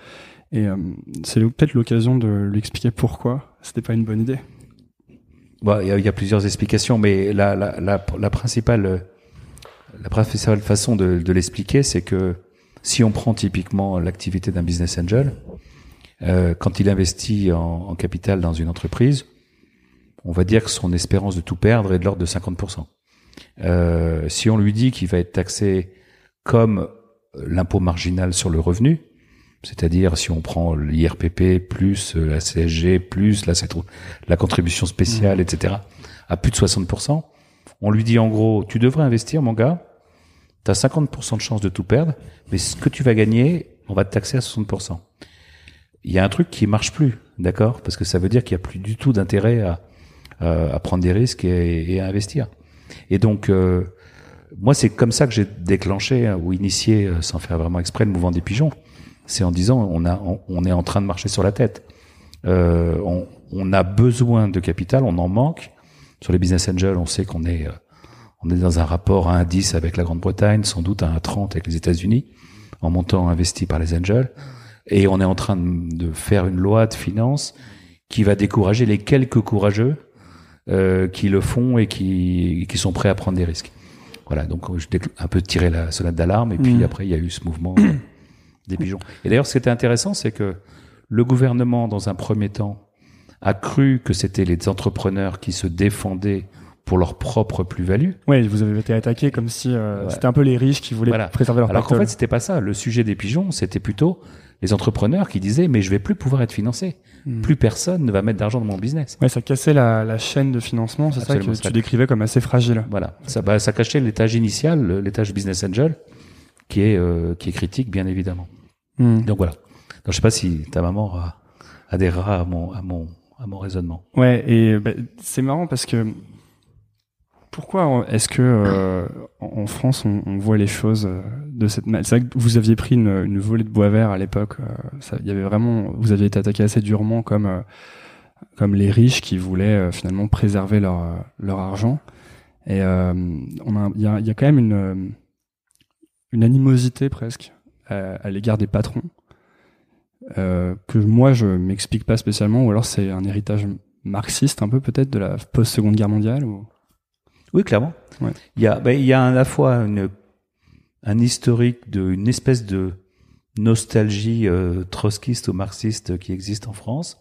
Et euh, c'est peut-être l'occasion de lui expliquer pourquoi c'était pas une bonne idée. Bon, il y, y, a plusieurs explications, mais la, la, la, la principale, la principale façon de, de l'expliquer, c'est que si on prend typiquement l'activité d'un business angel, euh, quand il investit en, en, capital dans une entreprise, on va dire que son espérance de tout perdre est de l'ordre de 50%. Euh, si on lui dit qu'il va être taxé comme l'impôt marginal sur le revenu, c'est-à-dire si on prend l'IRPP plus euh, la CSG plus la, la contribution spéciale, mmh. etc., à plus de 60%, on lui dit en gros, tu devrais investir mon gars, tu as 50% de chance de tout perdre, mais ce que tu vas gagner, on va te taxer à 60%. Il y a un truc qui marche plus, d'accord? Parce que ça veut dire qu'il n'y a plus du tout d'intérêt à, à, prendre des risques et, et à investir. Et donc, euh, moi, c'est comme ça que j'ai déclenché ou initié, euh, sans faire vraiment exprès, le mouvement des pigeons c'est en disant on a on, est en train de marcher sur la tête. Euh, on, on, a besoin de capital, on en manque. Sur les business angels, on sait qu'on est euh, on est dans un rapport à 1 10 avec la Grande-Bretagne, sans doute à 1 30 avec les États-Unis, en montant investi par les angels. Et on est en train de faire une loi de finances qui va décourager les quelques courageux euh, qui le font et qui, qui sont prêts à prendre des risques. Voilà, donc je un peu tiré la sonnette d'alarme et puis mmh. après il y a eu ce mouvement des pigeons. Et d'ailleurs, ce qui était intéressant, c'est que le gouvernement, dans un premier temps, a cru que c'était les entrepreneurs qui se défendaient pour leur propre plus-value. Oui, vous avez été attaqué comme si euh, ouais. c'était un peu les riches qui voulaient voilà. préserver leur Alors qu'en fait, c'était pas ça. Le sujet des pigeons, c'était plutôt les entrepreneurs qui disaient mais je vais plus pouvoir être financé. Hmm. Plus personne ne va mettre d'argent dans mon business. Ouais, ça cassait la, la chaîne de financement, c'est ça que ça- tu décrivais comme assez fragile. Voilà, ça, bah, ça cachait l'étage initial, l'étage business angel, qui est euh, qui est critique bien évidemment. Hmm. Donc voilà. Donc, je sais pas si ta maman adhérera à mon à mon à mon raisonnement. Ouais, et bah, c'est marrant parce que pourquoi est-ce que euh, en France on, voit les choses euh, de cette manière C'est vrai que vous aviez pris une, volée de bois vert à l'époque. euh, Il y avait vraiment, vous aviez été attaqué assez durement comme euh, comme les riches qui voulaient euh, finalement préserver leur euh, leur argent. Et euh, il y a, quand même une euh, une animosité presque à, l'égard des patrons euh, que moi je m'explique pas spécialement, ou alors c'est un héritage marxiste un peu peut-être de la post-seconde guerre mondiale. Oui, clairement. Ouais. Il y a, ben, il y a à la fois une, un historique de, une espèce de nostalgie euh, trotskiste ou marxiste qui existe en France.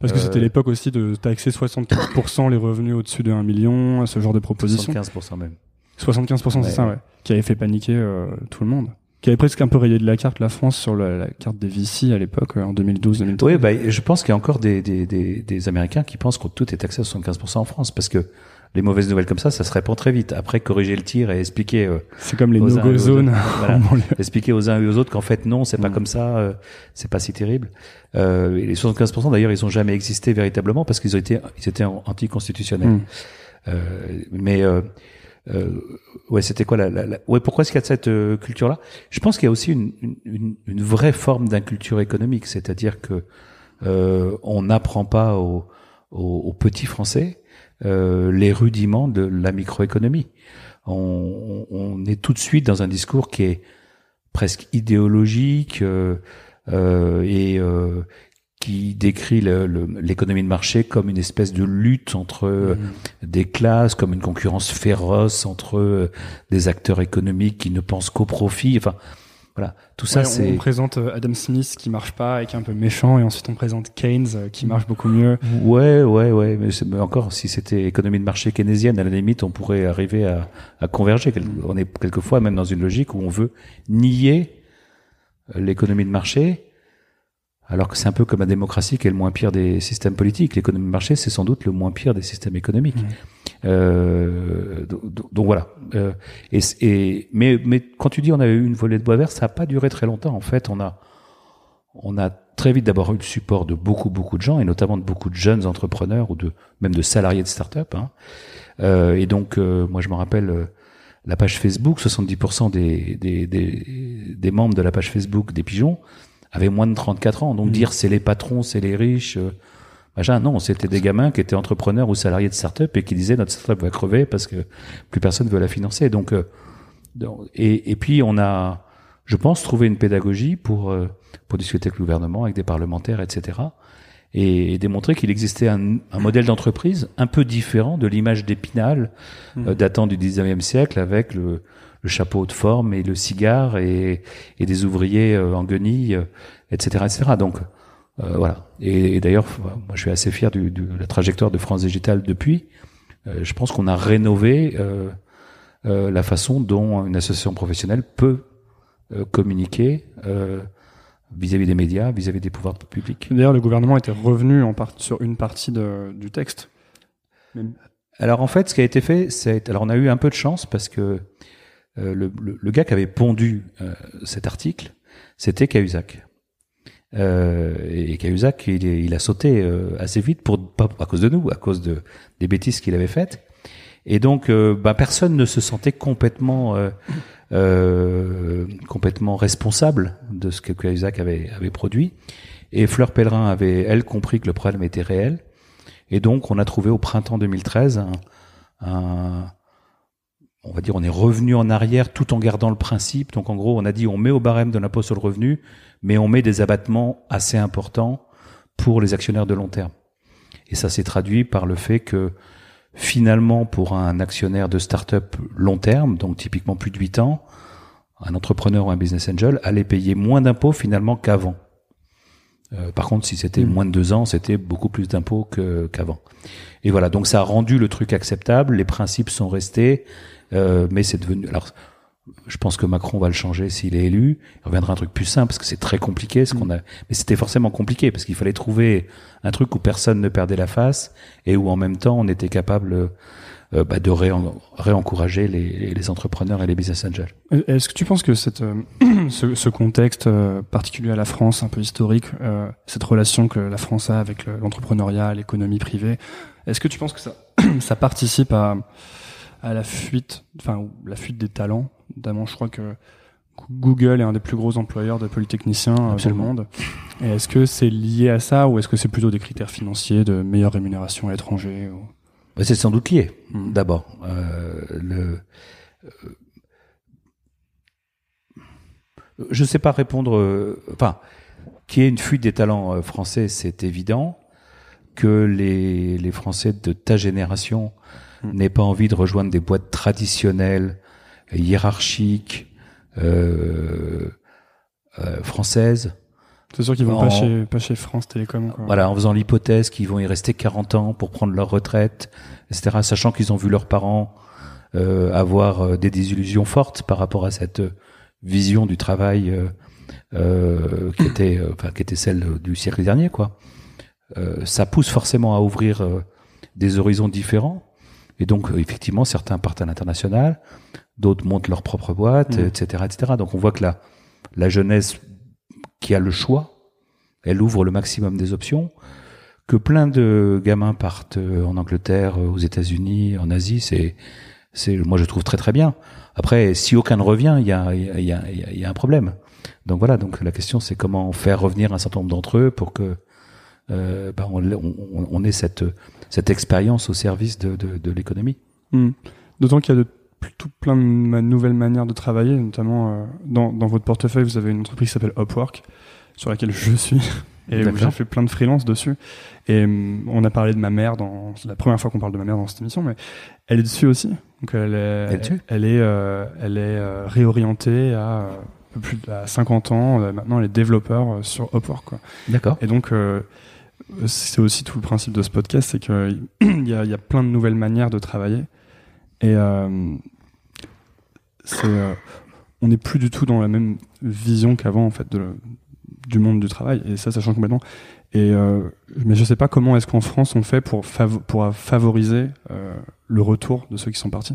Parce que Euh, c'était l'époque aussi de taxer 75% les revenus au-dessus de 1 million, ce genre de proposition. 75% même. 75%, Ouais, c'est ça, ouais. Qui avait fait paniquer euh, tout le monde. Qui avait presque un peu rayé de la carte la France sur la, la carte des Vici à l'époque, euh, en 2012-2013. Oui, ben, je pense qu'il y a encore des, des, des, des Américains qui pensent que tout est taxé à 75% en France parce que les mauvaises nouvelles comme ça, ça se répand très vite. Après, corriger le tir et expliquer, euh, C'est comme les aux uns et no-go aux zones. Voilà. expliquer aux uns et aux autres qu'en fait non, c'est pas Mm. comme ça, euh, c'est pas si terrible. Euh, et les 75% d'ailleurs, ils ont jamais existé véritablement parce qu'ils ont été, ils étaient en- anticonstitutionnels. Mm. Euh, mais euh, euh, ouais, c'était quoi la, la, la- ouais, pourquoi est-ce qu'il y a cette culture-là? Je pense qu'il y a aussi une, une, une, vraie forme d'inculture économique, c'est-à-dire que euh, on n'apprend pas aux, aux, aux petits Français euh, les rudiments de la microéconomie. On, on, est tout de suite dans un discours qui est presque idéologique euh, euh, et euh, qui décrit l'économie de marché comme une espèce de lutte entre euh, des classes, comme une concurrence féroce entre des acteurs économiques qui ne pensent qu'au profit. Enfin, voilà, tout ça Ouais, c'est on présente euh, Adam Smith qui marche pas et qui est un peu méchant, et ensuite on présente Keynes euh, qui marche beaucoup mieux. Ouais, ouais, ouais, mais, mais encore, si c'était économie de marché keynésienne, à la limite, on pourrait arriver à, à converger. On est quelquefois même dans une logique où on veut nier l'économie de marché, alors que c'est un peu comme la démocratie qui est le moins pire des systèmes politiques. L'économie de marché, c'est sans doute le moins pire des systèmes économiques. Euh, do- do- donc, voilà. Euh, et, et mais, mais quand tu dis on avait eu une volée de bois vert, ça n'a pas duré très longtemps. En fait, on a on a très vite d'abord eu le support de beaucoup beaucoup de gens et notamment de beaucoup de jeunes entrepreneurs ou de même de salariés de start-up. Hein. Euh, et donc euh, moi je me rappelle euh, la page Facebook, 70% des, des, des, des membres de la page Facebook des pigeons avaient moins de 34 ans. Donc dire c'est les patrons, c'est les riches, euh, machin, non, c'était des gamins qui étaient entrepreneurs ou salariés de start-up et qui disaient notre start-up va crever parce que plus personne veut la financer. Donc, euh, donc- et, et puis on a, je pense, trouvé une pédagogie pour euh, pour discuter avec le gouvernement, avec des parlementaires, etc. Et, et démontrer qu'il existait un, un modèle d'entreprise un peu différent de l'image d'Épinal euh, datant du 19e siècle avec le, le chapeau de forme et le cigare et, et des ouvriers euh, en guenilles, euh, etc., etc. Donc euh, voilà. Et, et d'ailleurs, moi, je suis assez fier du, du- de la trajectoire de France Digital depuis. Euh, je pense qu'on a rénové euh, euh, la façon dont une association professionnelle peut euh, communiquer euh, vis-à-vis des médias, vis-à-vis des pouvoirs publics. D'ailleurs, le gouvernement était revenu en part sur une partie de, du texte. Même- Alors en fait, ce qui a été fait, c'est alors on a eu un peu de chance parce que euh, le, le, le gars qui avait pondu euh, cet article, c'était Cahuzac. Euh, et Cahuzac, il, il a sauté euh, assez vite pour pas à cause de nous, à cause de des bêtises qu'il avait faites. Et donc, euh, bah, personne ne se sentait complètement euh, euh, complètement responsable de ce que Cahuzac avait avait produit. Et Fleur Pellerin avait elle compris que le problème était réel. Et donc, on a trouvé au printemps 2013 un, un- on va dire, on est revenu en arrière tout en gardant le principe. Donc, en gros, on a dit, on met au barème de l'impôt sur le revenu, mais on met des abattements assez importants pour les actionnaires de long terme. Et ça s'est traduit par le fait que, finalement, pour un actionnaire de start-up long terme, donc typiquement plus de 8 ans, un entrepreneur ou un business angel allait payer moins d'impôts finalement qu'avant. Euh, par contre, si c'était moins de deux ans, c'était beaucoup plus d'impôts que- qu'avant. Et voilà, donc ça a rendu le truc acceptable. Les principes sont restés, euh, mais c'est devenu. Alors, je pense que Macron va le changer s'il est élu. Il reviendra un truc plus simple parce que c'est très compliqué ce qu'on a. Mais c'était forcément compliqué parce qu'il fallait trouver un truc où personne ne perdait la face et où en même temps on était capable euh, bah, de réencourager les, les, entrepreneurs et les business angels. Est-ce que tu penses que cette, euh, ce, ce, contexte euh, particulier à la France, un peu historique, cette relation que la France a avec l'entrepreneuriat, l'économie privée, est-ce que tu penses que ça, ça participe à, à la fuite, enfin la fuite des talents Notamment, je crois que Google est un des plus gros employeurs de polytecniciens dans le monde. Et est-ce que c'est lié à ça ou est-ce que c'est plutôt des critères financiers de meilleure rémunération à l'étranger ou... Bah, c'est sans doute lié, hmm. d'abord. Euh, le, euh, je ne sais pas répondre. Euh, enfin, qu'il y ait une fuite des talents euh, français, c'est évident. Que les, les Français de ta génération hmm. n'aient pas envie de rejoindre des boîtes traditionnelles, hiérarchiques, euh, françaises. C'est sûr qu'ils vont pas chez pas chez France Télécom. Quoi. Voilà, en faisant l'hypothèse qu'ils vont y rester 40 ans pour prendre leur retraite, etc. Sachant qu'ils ont vu leurs parents euh, avoir euh, des désillusions fortes par rapport à cette vision du travail euh, euh qui était, euh, enfin, qui était celle du siècle dernier, quoi. ça pousse forcément à ouvrir des horizons différents. Et donc, effectivement, certains partent à l'international, d'autres montent leur propre boîte, etc., mmh. etc. Donc, on voit que la la jeunesse qui a le choix, elle ouvre le maximum des options, que plein de gamins partent euh, en Angleterre, euh, aux États-Unis, en Asie, c'est, c'est, moi je trouve très très bien. Après, si aucun ne revient, il y a, il y a, il y a un problème. Donc voilà, donc la question c'est comment faire revenir un certain nombre d'entre eux pour que euh, bah, on, on, on, ait cette, cette expérience au service de, de, de l'économie. Hmm. D'autant qu'il y a de plutôt plein de nouvelles manières de travailler, notamment euh, dans, dans, votre portefeuille, vous avez une entreprise qui s'appelle Upwork, sur laquelle je suis, et j'ai fait plein de freelance dessus. Et hum, on a parlé de ma mère dans, c'est la première fois qu'on parle de ma mère dans cette émission, mais elle est dessus aussi. Donc elle est, elle, elle est, euh, elle est euh, réorientée à plus de 50 ans. maintenant, elle est développeur sur Upwork. D'accord. Et donc c'est aussi tout le principe de ce podcast, c'est qu'il y a, plein de nouvelles manières de travailler. Et euh, euh, on n'est plus du tout dans la même vision qu'avant en fait du monde du travail. Et ça, ça change complètement. Et euh, mais je sais pas comment est-ce qu'en France on fait pour, pour favoriser le retour de ceux qui sont partis.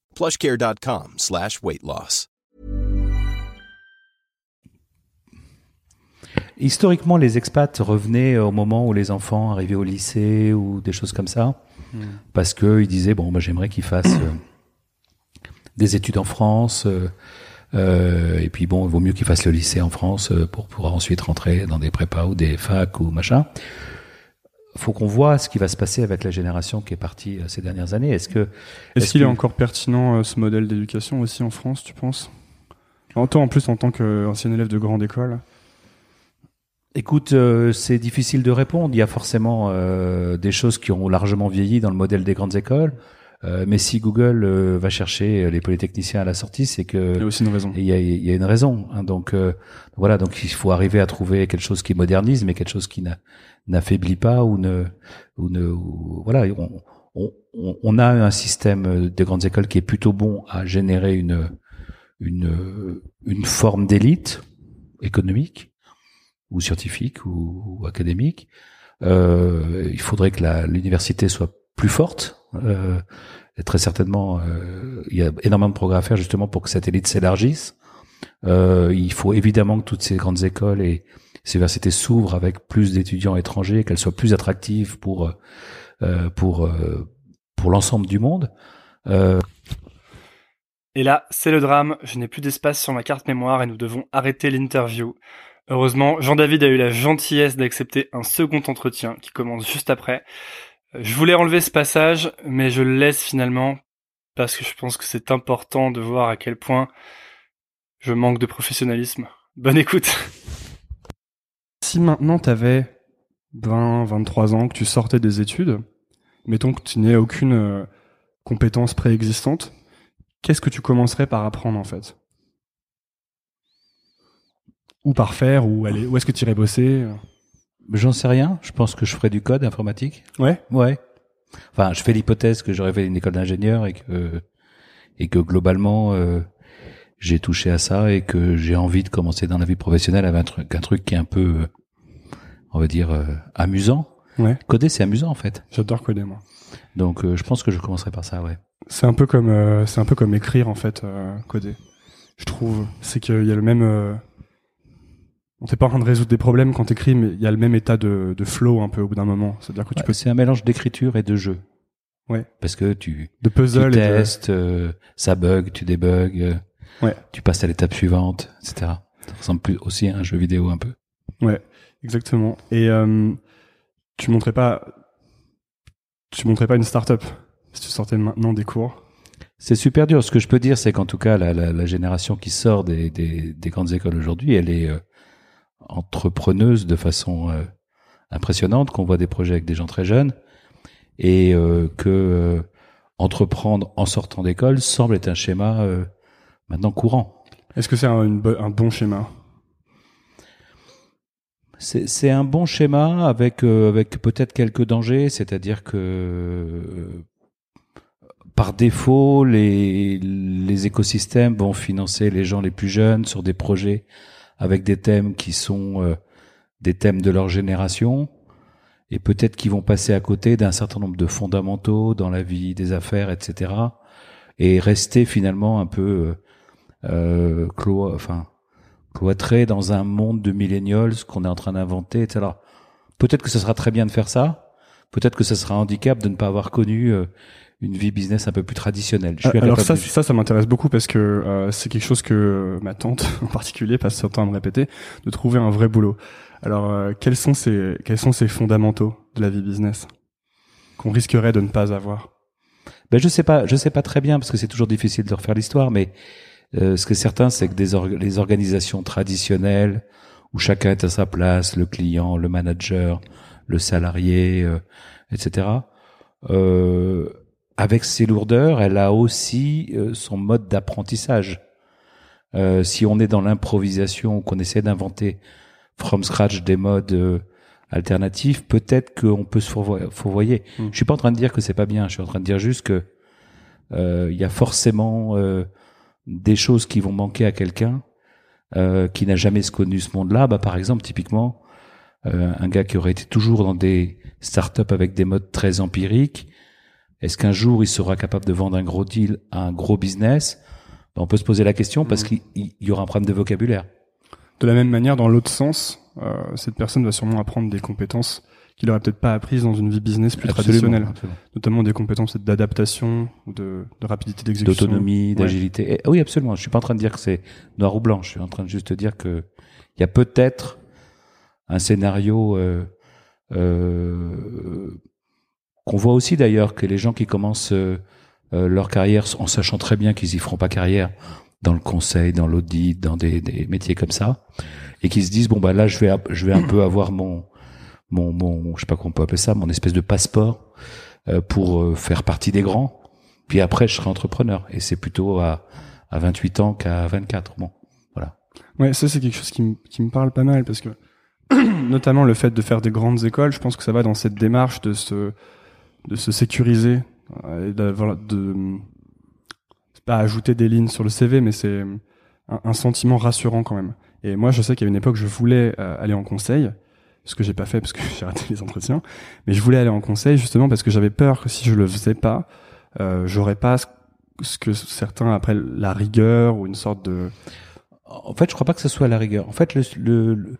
plushcare.com slash weight loss. Historiquement, les expats revenaient au moment où les enfants arrivaient au lycée ou des choses comme ça, hmm. parce qu'ils disaient bon, bah, j'aimerais qu'ils fassent euh, des études en France. Euh, euh, et puis bon, il vaut mieux qu'ils fassent le lycée en France pour pouvoir ensuite rentrer dans des prépas ou des facs ou machin. Faut qu'on voit ce qui va se passer avec la génération qui est partie ces dernières années. Est-ce que est-ce qu'il est encore pertinent ce modèle d'éducation aussi en France, tu penses? En toi, en plus, en tant qu'ancien élève de grande école. Écoute, euh, c'est difficile de répondre. Il y a forcément euh, des choses qui ont largement vieilli dans le modèle des grandes écoles. Euh, mais si Google va chercher les polytechniciens à la sortie, c'est que il y a aussi une raison. Il y a, il y a une raison. Hein. donc voilà, donc il faut arriver à trouver quelque chose qui modernise, mais quelque chose qui n'affaiblit pas ou ne ou ne voilà. On, on, on, a un système de grandes écoles qui est plutôt bon à générer une une une forme d'élite économique ou scientifique ou, ou académique. Euh, il faudrait que l'université soit plus forte. Euh, très certainement, euh, il y a énormément de progrès à faire justement pour que cette élite s'élargisse. Euh, il faut évidemment que toutes ces grandes écoles et ces universités s'ouvrent avec plus d'étudiants étrangers, qu'elles soient plus attractives pour euh, pour euh, pour l'ensemble du monde. Euh, Et là, c'est le drame. Je n'ai plus d'espace sur ma carte mémoire et nous devons arrêter l'interview. Heureusement, Jean-David a eu la gentillesse d'accepter un second entretien qui commence juste après. Euh, Je voulais enlever ce passage, mais je le laisse finalement parce que je pense que c'est important de voir à quel point je manque de professionnalisme. Bonne écoute. Si maintenant t'avais 20, 23 ans, que tu sortais des études, mettons que tu n'aies aucune euh, compétence préexistante, qu'est-ce que tu commencerais par apprendre en fait? Ou par faire, ou aller, où est-ce que tu irais bosser? J'en sais rien. Je pense que je ferai du code informatique. Ouais. Ouais. Enfin, je fais l'hypothèse que j'aurais fait une école d'ingénieur et que et que globalement euh, j'ai touché à ça et que j'ai envie de commencer dans la vie professionnelle avec un truc, un truc qui est un peu, euh, on va dire, euh, amusant. Ouais. Coder, c'est amusant en fait. J'adore coder moi. Donc, euh, je pense que je commencerai par ça, ouais. C'est un peu comme euh, c'est un peu comme écrire en fait coder. Je trouve c'est qu'il y a le même on t'es pas en train de résoudre des problèmes quand t'écris mais il y a le même état de, de flow un peu au bout d'un moment. C'est-à-dire que tu Ouais, peux C'est un mélange d'écriture et de jeu. Ouais. Parce que tu, de tu puzzle et de, testes, ça bug, tu débugs, Ouais. tu passes à l'étape suivante, etc. Ça ressemble plus aussi à un jeu vidéo un peu. Ouais, exactement. Et euh, tu montrais pas, tu montrais pas une start-up si tu sortais maintenant des cours. C'est super dur. Ce que je peux dire, c'est qu'en tout cas, la, la, la génération qui sort des, des, des grandes écoles aujourd'hui, elle est euh, entrepreneuse de façon euh, impressionnante, qu'on voit des projets avec des gens très jeunes, et euh, que entreprendre en sortant d'école semble être un schéma maintenant courant. Est-ce que c'est un bon schéma? C'est un bon schéma avec euh, avec peut-être quelques dangers, c'est-à-dire que euh, par défaut les les écosystèmes vont financer les gens les plus jeunes sur des projets avec des thèmes qui sont euh, des thèmes de leur génération et peut-être qu'ils vont passer à côté d'un certain nombre de fondamentaux dans la vie des affaires, etc. et rester finalement un peu euh, euh, clo- enfin cloîtré dans un monde de millennials qu'on est en train d'inventer, etc. Peut-être que ce sera très bien de faire ça. Peut-être que ce sera un handicap de ne pas avoir connu euh, une vie business un peu plus traditionnelle. Je suis Alors ça, de- ça, ça m'intéresse beaucoup parce que euh, c'est quelque chose que euh, ma tante en particulier passe son temps à me répéter, de trouver un vrai boulot. Alors euh, quels sont ces quels sont ces fondamentaux de la vie business qu'on risquerait de ne pas avoir? Ben je sais pas, je sais pas très bien parce que c'est toujours difficile de refaire l'histoire, mais euh, ce qui est certain, c'est que des org- les organisations traditionnelles où chacun est à sa place, le client, le manager, le salarié, euh, etc. Euh, avec ses lourdeurs, elle a aussi euh, son mode d'apprentissage. Euh, si on est dans l'improvisation, qu'on essaie d'inventer from scratch des modes euh, alternatifs, peut-être qu'on peut se fourvo- fourvoyer. Mm. Je suis pas en train de dire que c'est pas bien. Je suis en train de dire juste que euh, il y a forcément euh, des choses qui vont manquer à quelqu'un euh, qui n'a jamais connu ce monde-là. Bah, par exemple, typiquement, euh, un gars qui aurait été toujours dans des startups avec des modes très empiriques. Est-ce qu'un jour il sera capable de vendre un gros deal à un gros business? Bah, On peut se poser la question parce Mhm. qu'il il y aura un problème de vocabulaire. De la même manière, dans l'autre sens, euh, cette personne va sûrement apprendre des compétences qu'il aurait peut-être pas apprises dans une vie business plus Absolument, traditionnelle, absolument. notamment des compétences d'adaptation ou de, de rapidité d'exécution. d'autonomie, d'agilité. Et- Oui, absolument. Je suis pas en train de dire que c'est noir ou blanc. Je suis en train de juste de dire que il y a peut-être un scénario euh, euh, qu'on voit aussi d'ailleurs que les gens qui commencent euh, euh, leur carrière en sachant très bien qu'ils y feront pas carrière dans le conseil, dans l'audit, dans des, des métiers comme ça, et qui se disent bon bah là je vais je vais un peu avoir mon mon mon je sais pas comment peut appeler ça mon espèce de passeport euh, pour euh, faire partie des grands. Puis après, je serai entrepreneur. Et c'est plutôt à, à 28 ans qu'à 24. Bon, voilà. Ouais, ça c'est quelque chose qui, qui me parle pas mal parce que notamment le fait de faire des grandes écoles, je pense que ça va dans cette démarche de se de se sécuriser euh, et de c'est pas ajouter des lignes sur le CV, mais c'est un, un sentiment rassurant quand même. Et moi, je sais qu'à une époque, je voulais aller en conseil, ce que j'ai pas fait parce que j'ai raté les entretiens. Mais je voulais aller en conseil justement parce que j'avais peur que si je le faisais pas, euh, j'aurais pas ce- que certains appellent la rigueur ou une sorte de. En fait, je crois pas que ce soit la rigueur. En fait, le, le,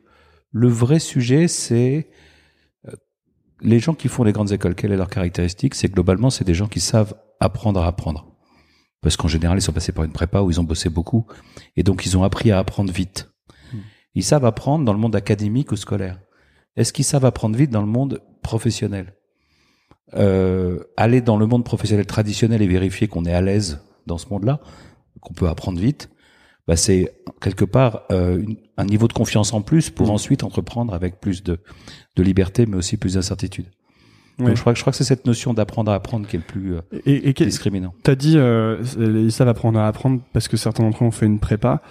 le- vrai sujet, c'est euh, les gens qui font les grandes écoles. Quelle est leur caractéristique? C'est globalement, c'est des gens qui savent apprendre à apprendre. Parce qu'en général, ils sont passés par une prépa où ils ont bossé beaucoup. Et donc, ils ont appris à apprendre vite. Ils savent apprendre dans le monde académique ou scolaire. Est-ce qu'ils savent apprendre vite dans le monde professionnel? Euh, Aller dans le monde professionnel traditionnel et vérifier qu'on est à l'aise dans ce monde-là, qu'on peut apprendre vite, bah c'est quelque part euh, une- un niveau de confiance en plus pour ensuite entreprendre avec plus de, de liberté, mais aussi plus d'incertitude. Donc je crois, que- je crois que c'est cette notion d'apprendre à apprendre qui est le plus euh, Et, discriminant. T'as dit, euh, ils savent apprendre à apprendre parce que certains d'entre eux ont fait une prépa.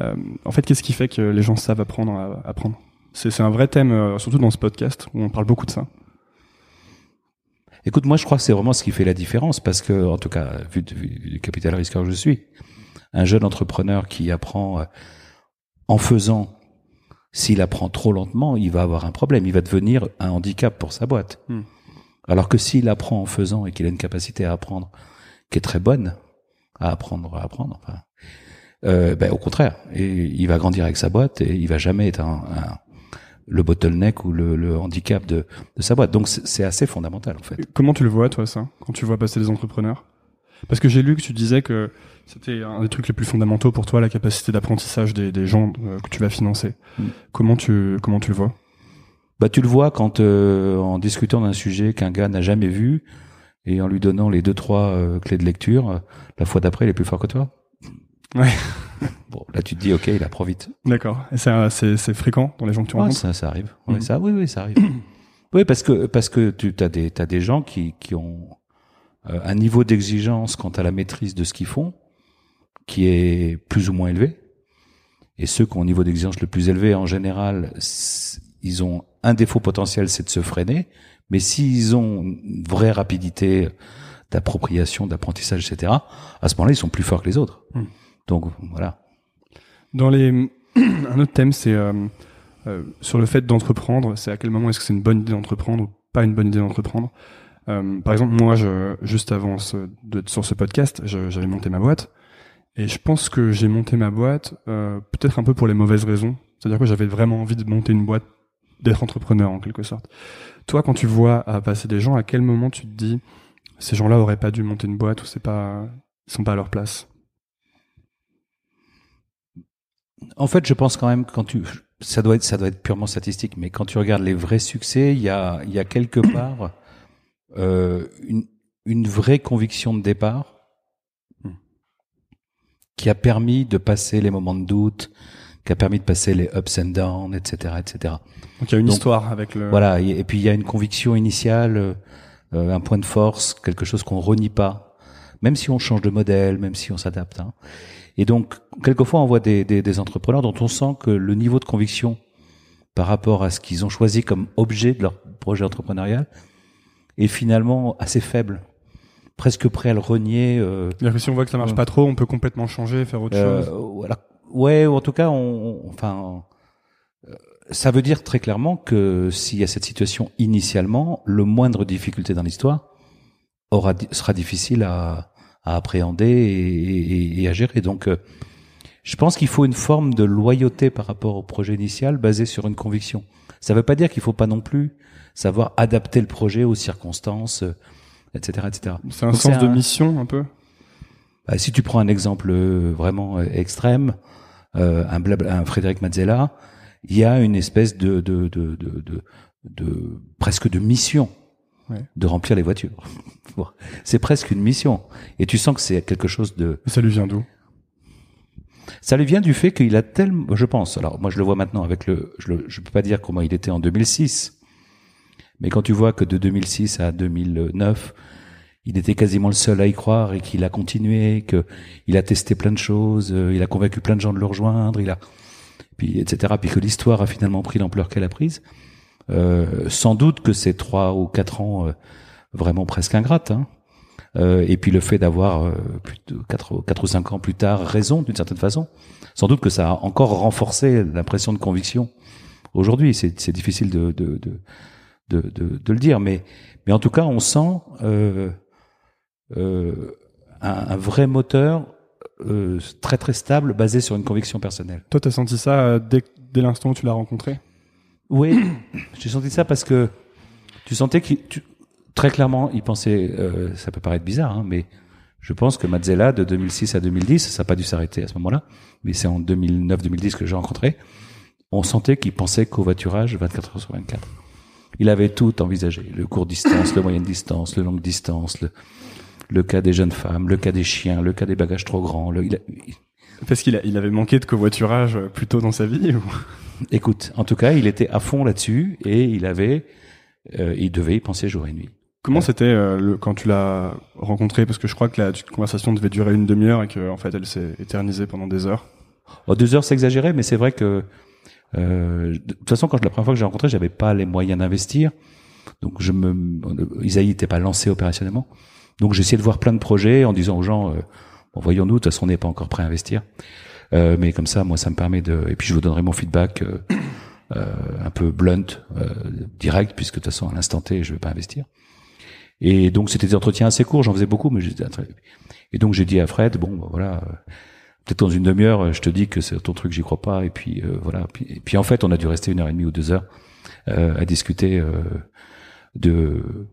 Euh, en fait, qu'est-ce qui fait que les gens savent apprendre à apprendre? C'est un vrai thème, euh, surtout dans ce podcast où on parle beaucoup de ça. Écoute, moi, je crois que c'est vraiment ce qui fait la différence parce que, en tout cas, vu, du capital risqueur que je suis, un jeune entrepreneur qui apprend euh, en faisant, s'il apprend trop lentement, il va avoir un problème. Il va devenir un handicap pour sa boîte. Hmm. Alors que s'il apprend en faisant et qu'il a une capacité à apprendre qui est très bonne, à apprendre, à apprendre, enfin, euh, ben, au contraire, et il va grandir avec sa boîte et il va jamais être un, un- le bottleneck ou le, le handicap de, de sa boîte. Donc c'est assez fondamental en fait. Comment tu le vois, toi, ça, quand tu vois passer les entrepreneurs? Parce que j'ai lu que tu disais que c'était un des trucs les plus fondamentaux pour toi, la capacité d'apprentissage des, des gens euh, que tu vas financer. Mm. Comment tu comment tu le vois? Bah tu le vois quand euh, en discutant d'un sujet qu'un gars n'a jamais vu et en lui donnant les deux trois euh, clés de lecture, euh, la fois d'après il est plus fort que toi. Ouais. Bon là tu te dis ok il apprend vite. D'accord. Et c'est fréquent dans les gens que tu Ouais, rencontres ça ça arrive. Ouais, Mhm. ça oui oui ça arrive. oui parce que parce que tu as des t'as des gens qui qui ont euh, un niveau d'exigence quant à la maîtrise de ce qu'ils font qui est plus ou moins élevé. Et ceux qui ont un niveau d'exigence le plus élevé, en général, ils ont un défaut potentiel, c'est de se freiner. Mais s'ils ont une vraie rapidité d'appropriation, d'apprentissage, etc., à ce moment-là, ils sont plus forts que les autres. Hmm. Donc voilà. Dans les un autre thème, c'est euh, euh, sur le fait d'entreprendre. C'est à quel moment est-ce que c'est une bonne idée d'entreprendre ou pas une bonne idée d'entreprendre? Euh, Par exemple, moi, je, juste avant ce, d'être sur ce podcast, j'avais monté ma boîte et je pense que j'ai monté ma boîte euh, peut-être un peu pour les mauvaises raisons. C'est-à-dire que j'avais vraiment envie de monter une boîte, d'être entrepreneur en quelque sorte. Toi, quand tu vois à passer des gens, à quel moment tu te dis ces gens-là auraient pas dû monter une boîte ou c'est pas, ils sont pas à leur place? En fait, je pense quand même quand tu, ça doit être, ça doit être purement statistique, mais quand tu regardes les vrais succès, il y a, il y a quelque part euh, une, une vraie conviction de départ Hmm. qui a permis de passer les moments de doute, qui a permis de passer les ups and downs, etc., etc. Donc il y a une Donc, histoire avec le. Voilà. Et, et puis il y a une conviction initiale, euh, un point de force, quelque chose qu'on renie pas, même si on change de modèle, même si on s'adapte. hein. Et donc, quelquefois, on voit des, des, des entrepreneurs dont on sent que le niveau de conviction par rapport à ce qu'ils ont choisi comme objet de leur projet entrepreneurial est finalement assez faible, presque prêt à le renier. euh, que si on voit que ça marche pas trop, on peut complètement changer, faire autre euh, chose. voilà. Ouais, ou en tout cas, on, on- enfin, euh, ça veut dire très clairement que s'il y a cette situation initialement, le moindre difficulté dans l'histoire aura sera difficile à, à appréhender et, et- et à gérer. Donc, euh, je pense qu'il faut une forme de loyauté par rapport au projet initial basée sur une conviction. Ça ne veut pas dire qu'il faut pas non plus savoir adapter le projet aux circonstances, euh, etc., etc. C'est un Donc, sens de un- mission un peu? bah, si tu prends un exemple euh, vraiment extrême, euh, un, blabla- un Frédéric Mazzella, il y a une espèce de, de, de, de, de, de- presque de mission Ouais. de remplir les voitures. C'est presque une mission. Et tu sens que c'est quelque chose de... Ça lui vient d'où? Ça lui vient du fait qu'il a tellement... Je pense, alors moi je le vois maintenant avec le... Je ne je peux pas dire comment il était en 2006, mais quand tu vois que de 2006 à 2009, il était quasiment le seul à y croire et qu'il a continué, que il a testé plein de choses, euh, il a convaincu plein de gens de le rejoindre, il a, puis etc. Puis que l'histoire a finalement pris l'ampleur qu'elle a prise. Euh, sans doute que ces trois ou quatre ans euh, vraiment presque ingrates. Hein. Euh, et puis le fait d'avoir euh, ou cinq ans plus tard raison d'une certaine façon, sans doute que ça a encore renforcé l'impression de conviction aujourd'hui. C'est difficile de de, de de, de, le dire, mais mais en tout cas, on sent euh, euh, un, un vrai moteur très très stable, basé sur une conviction personnelle. Toi, t'as senti ça dès, dès l'instant où tu l'as rencontré? Oui, j'ai senti ça parce que tu sentais tu- très clairement, il pensait, euh, ça peut paraître bizarre, hein, mais je pense que Mazzella de 2006 à 2010, ça n'a pas dû s'arrêter à ce moment-là, mais c'est en 2009-2010 que j'ai rencontré. On sentait qu'il pensait covoiturage 24 heures sur 24. Il avait tout envisagé le court distance, le moyenne distance, le longue distance, le, le cas des jeunes femmes, le cas des chiens, le cas des bagages trop grands. Le, il a- il- Parce qu'il il avait manqué de covoiturage euh, plus tôt dans sa vie ou... écoute, en tout cas, il était à fond là-dessus et il avait, euh, il devait y penser jour et nuit. Comment c'était euh, quand tu l'as rencontré? Parce que je crois que la conversation devait durer une demi-heure et que en fait elle s'est éternisée pendant des heures. Oh, deux heures, c'est exagéré, mais c'est vrai que euh, de toute façon, quand la première fois que j'ai rencontré, j'avais pas les moyens d'investir, donc je me, Isaïe n'était pas lancé opérationnellement, donc j'essayais de voir plein de projets en disant aux gens, euh, voyons-nous, de toute façon, on n'est pas encore prêt à investir, Euh, mais comme ça, moi, ça me permet de, et puis je vous donnerai mon feedback euh, euh, un peu blunt, euh, direct, puisque de toute façon, à l'instant T, je vais pas investir. Et donc c'était des entretiens assez courts, j'en faisais beaucoup, mais j'étais. Et donc j'ai dit à Fred, bon, bah, voilà, euh, peut-être dans une demi-heure, je te dis que c'est ton truc, j'y crois pas. Et puis euh, voilà. Et puis en fait, on a dû rester une heure et demie ou deux heures euh, à discuter euh, de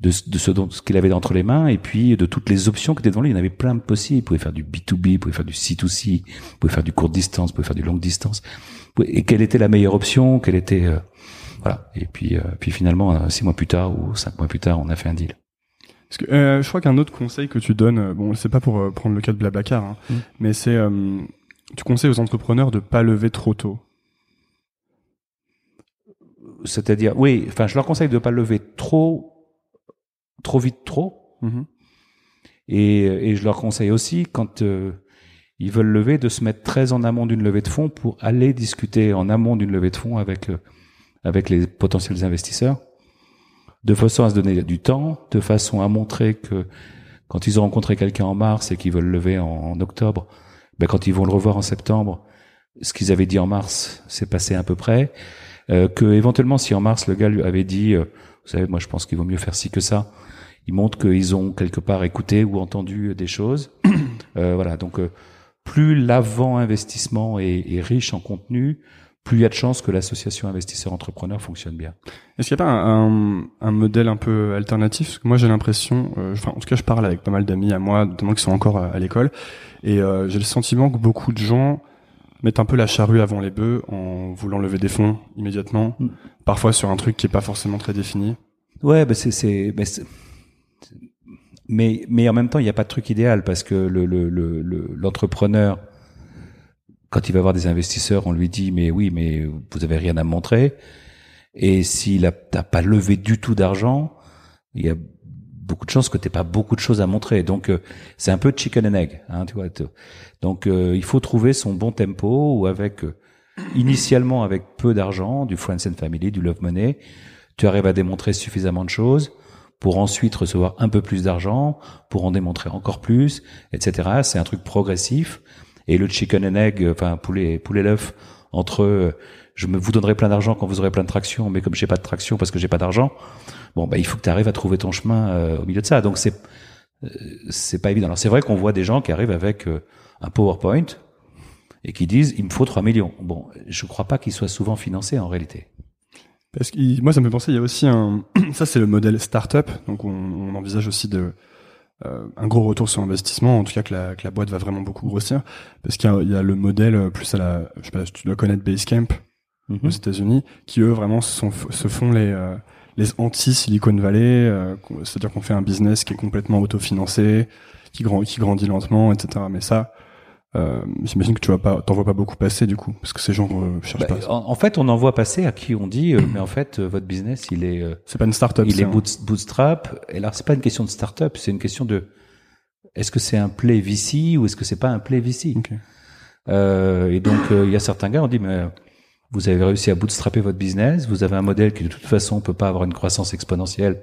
de, de ce dont ce qu'il avait entre les mains et puis de toutes les options qui étaient devant lui. Il y en avait plein de possibles. Il pouvait faire du B2B, il pouvait faire du C2C, il pouvait faire du court distance, il pouvait faire du longue distance. Et quelle était la meilleure option? Quelle était euh, voilà. Et puis euh, puis finalement, euh, six mois plus tard ou cinq mois plus tard, on a fait un deal. Parce que euh, je crois qu'un autre conseil que tu donnes, euh, bon, c'est pas pour euh, prendre le cas de Blablacar, hein, Mm. mais c'est euh, tu conseilles aux entrepreneurs de pas lever trop tôt. C'est-à-dire, oui, enfin, je leur conseille de pas lever trop, trop vite, trop. Mhm. Et, et je leur conseille aussi, quand euh, ils veulent lever, de se mettre très en amont d'une levée de fonds pour aller discuter en amont d'une levée de fonds avec euh, avec les potentiels investisseurs, de façon à se donner du temps, de façon à montrer que quand ils ont rencontré quelqu'un en mars et qu'ils veulent lever en, en octobre, ben quand ils vont le revoir en septembre, ce qu'ils avaient dit en mars, c'est passé à peu près. Euh, que éventuellement, si en mars le gars lui avait dit, euh, vous savez, moi je pense qu'il vaut mieux faire ci que ça, ils montrent qu'ils ont quelque part écouté ou entendu des choses. Euh, voilà, donc euh, plus l'avant-investissement est, est riche en contenu, plus il y a de chances que l'association investisseur-entrepreneur fonctionne bien. Est-ce qu'il n'y a pas un, un, un modèle un peu alternatif? Parce que moi j'ai l'impression, euh, enfin en tout cas je parle avec pas mal d'amis à moi, notamment qui sont encore à, à l'école, et euh, j'ai le sentiment que beaucoup de gens mettent un peu la charrue avant les bœufs en voulant lever des fonds immédiatement, Mm. parfois sur un truc qui est pas forcément très défini. Ouais, bah c'est, c'est, c'est- mais, mais en même temps, il n'y a pas de truc idéal parce que le, le, le, le- l'entrepreneur, quand il va voir des investisseurs, on lui dit, mais oui, mais vous avez rien à montrer. Et s'il a, t'as pas levé du tout d'argent, il y a beaucoup de chances que t'aies pas beaucoup de choses à montrer. Donc, euh, c'est un peu chicken and egg, hein, tu vois. Donc, euh, il faut trouver son bon tempo ou avec, euh, initialement avec peu d'argent, du friends and family, du love money, tu arrives à démontrer suffisamment de choses pour ensuite recevoir un peu plus d'argent, pour en démontrer encore plus, etc. C'est un truc progressif. Et le chicken and egg, enfin poulet poulet l'œuf, entre je me vous donnerai plein d'argent quand vous aurez plein de traction, mais comme j'ai pas de traction parce que j'ai pas d'argent, bon bah il faut que tu arrives à trouver ton chemin euh, au milieu de ça. Donc c'est euh, c'est pas évident. Alors c'est vrai qu'on voit des gens qui arrivent avec euh, un PowerPoint et qui disent il me faut 3 millions. Bon, je crois pas qu'ils soient souvent financés en réalité. Parce que moi, ça me fait penser, il y a aussi un, ça c'est le modèle startup, donc on, on envisage aussi de euh, un gros retour sur investissement, en tout cas que la, que la boîte va vraiment beaucoup grossir, parce qu'il y y a le modèle euh, plus à la, je sais pas, tu dois connaître Basecamp aux États-Unis, qui eux vraiment sont, se font les euh, les anti Silicon Valley, euh, c'est-à-dire qu'on fait un business qui est complètement autofinancé, qui, grand, qui grandit lentement, etc. Mais ça, euh, j'imagine que tu vois pas, t'en vois pas beaucoup passer du coup, parce que ces gens euh, cherchent Bah, pas. en, en fait, on en voit passer à qui on dit, euh, mais en fait, euh, votre business, il est, euh, C'est pas une startup. il c'est est un- boot- bootstrap. Et alors, c'est pas une question de startup, c'est une question de, est-ce que c'est un play VC ou est-ce que c'est pas un play VC Ok. euh, Et donc, euh, il y a certains gars, on dit, mais vous avez réussi à bootstrapper votre business, vous avez un modèle qui de toute façon peut pas avoir une croissance exponentielle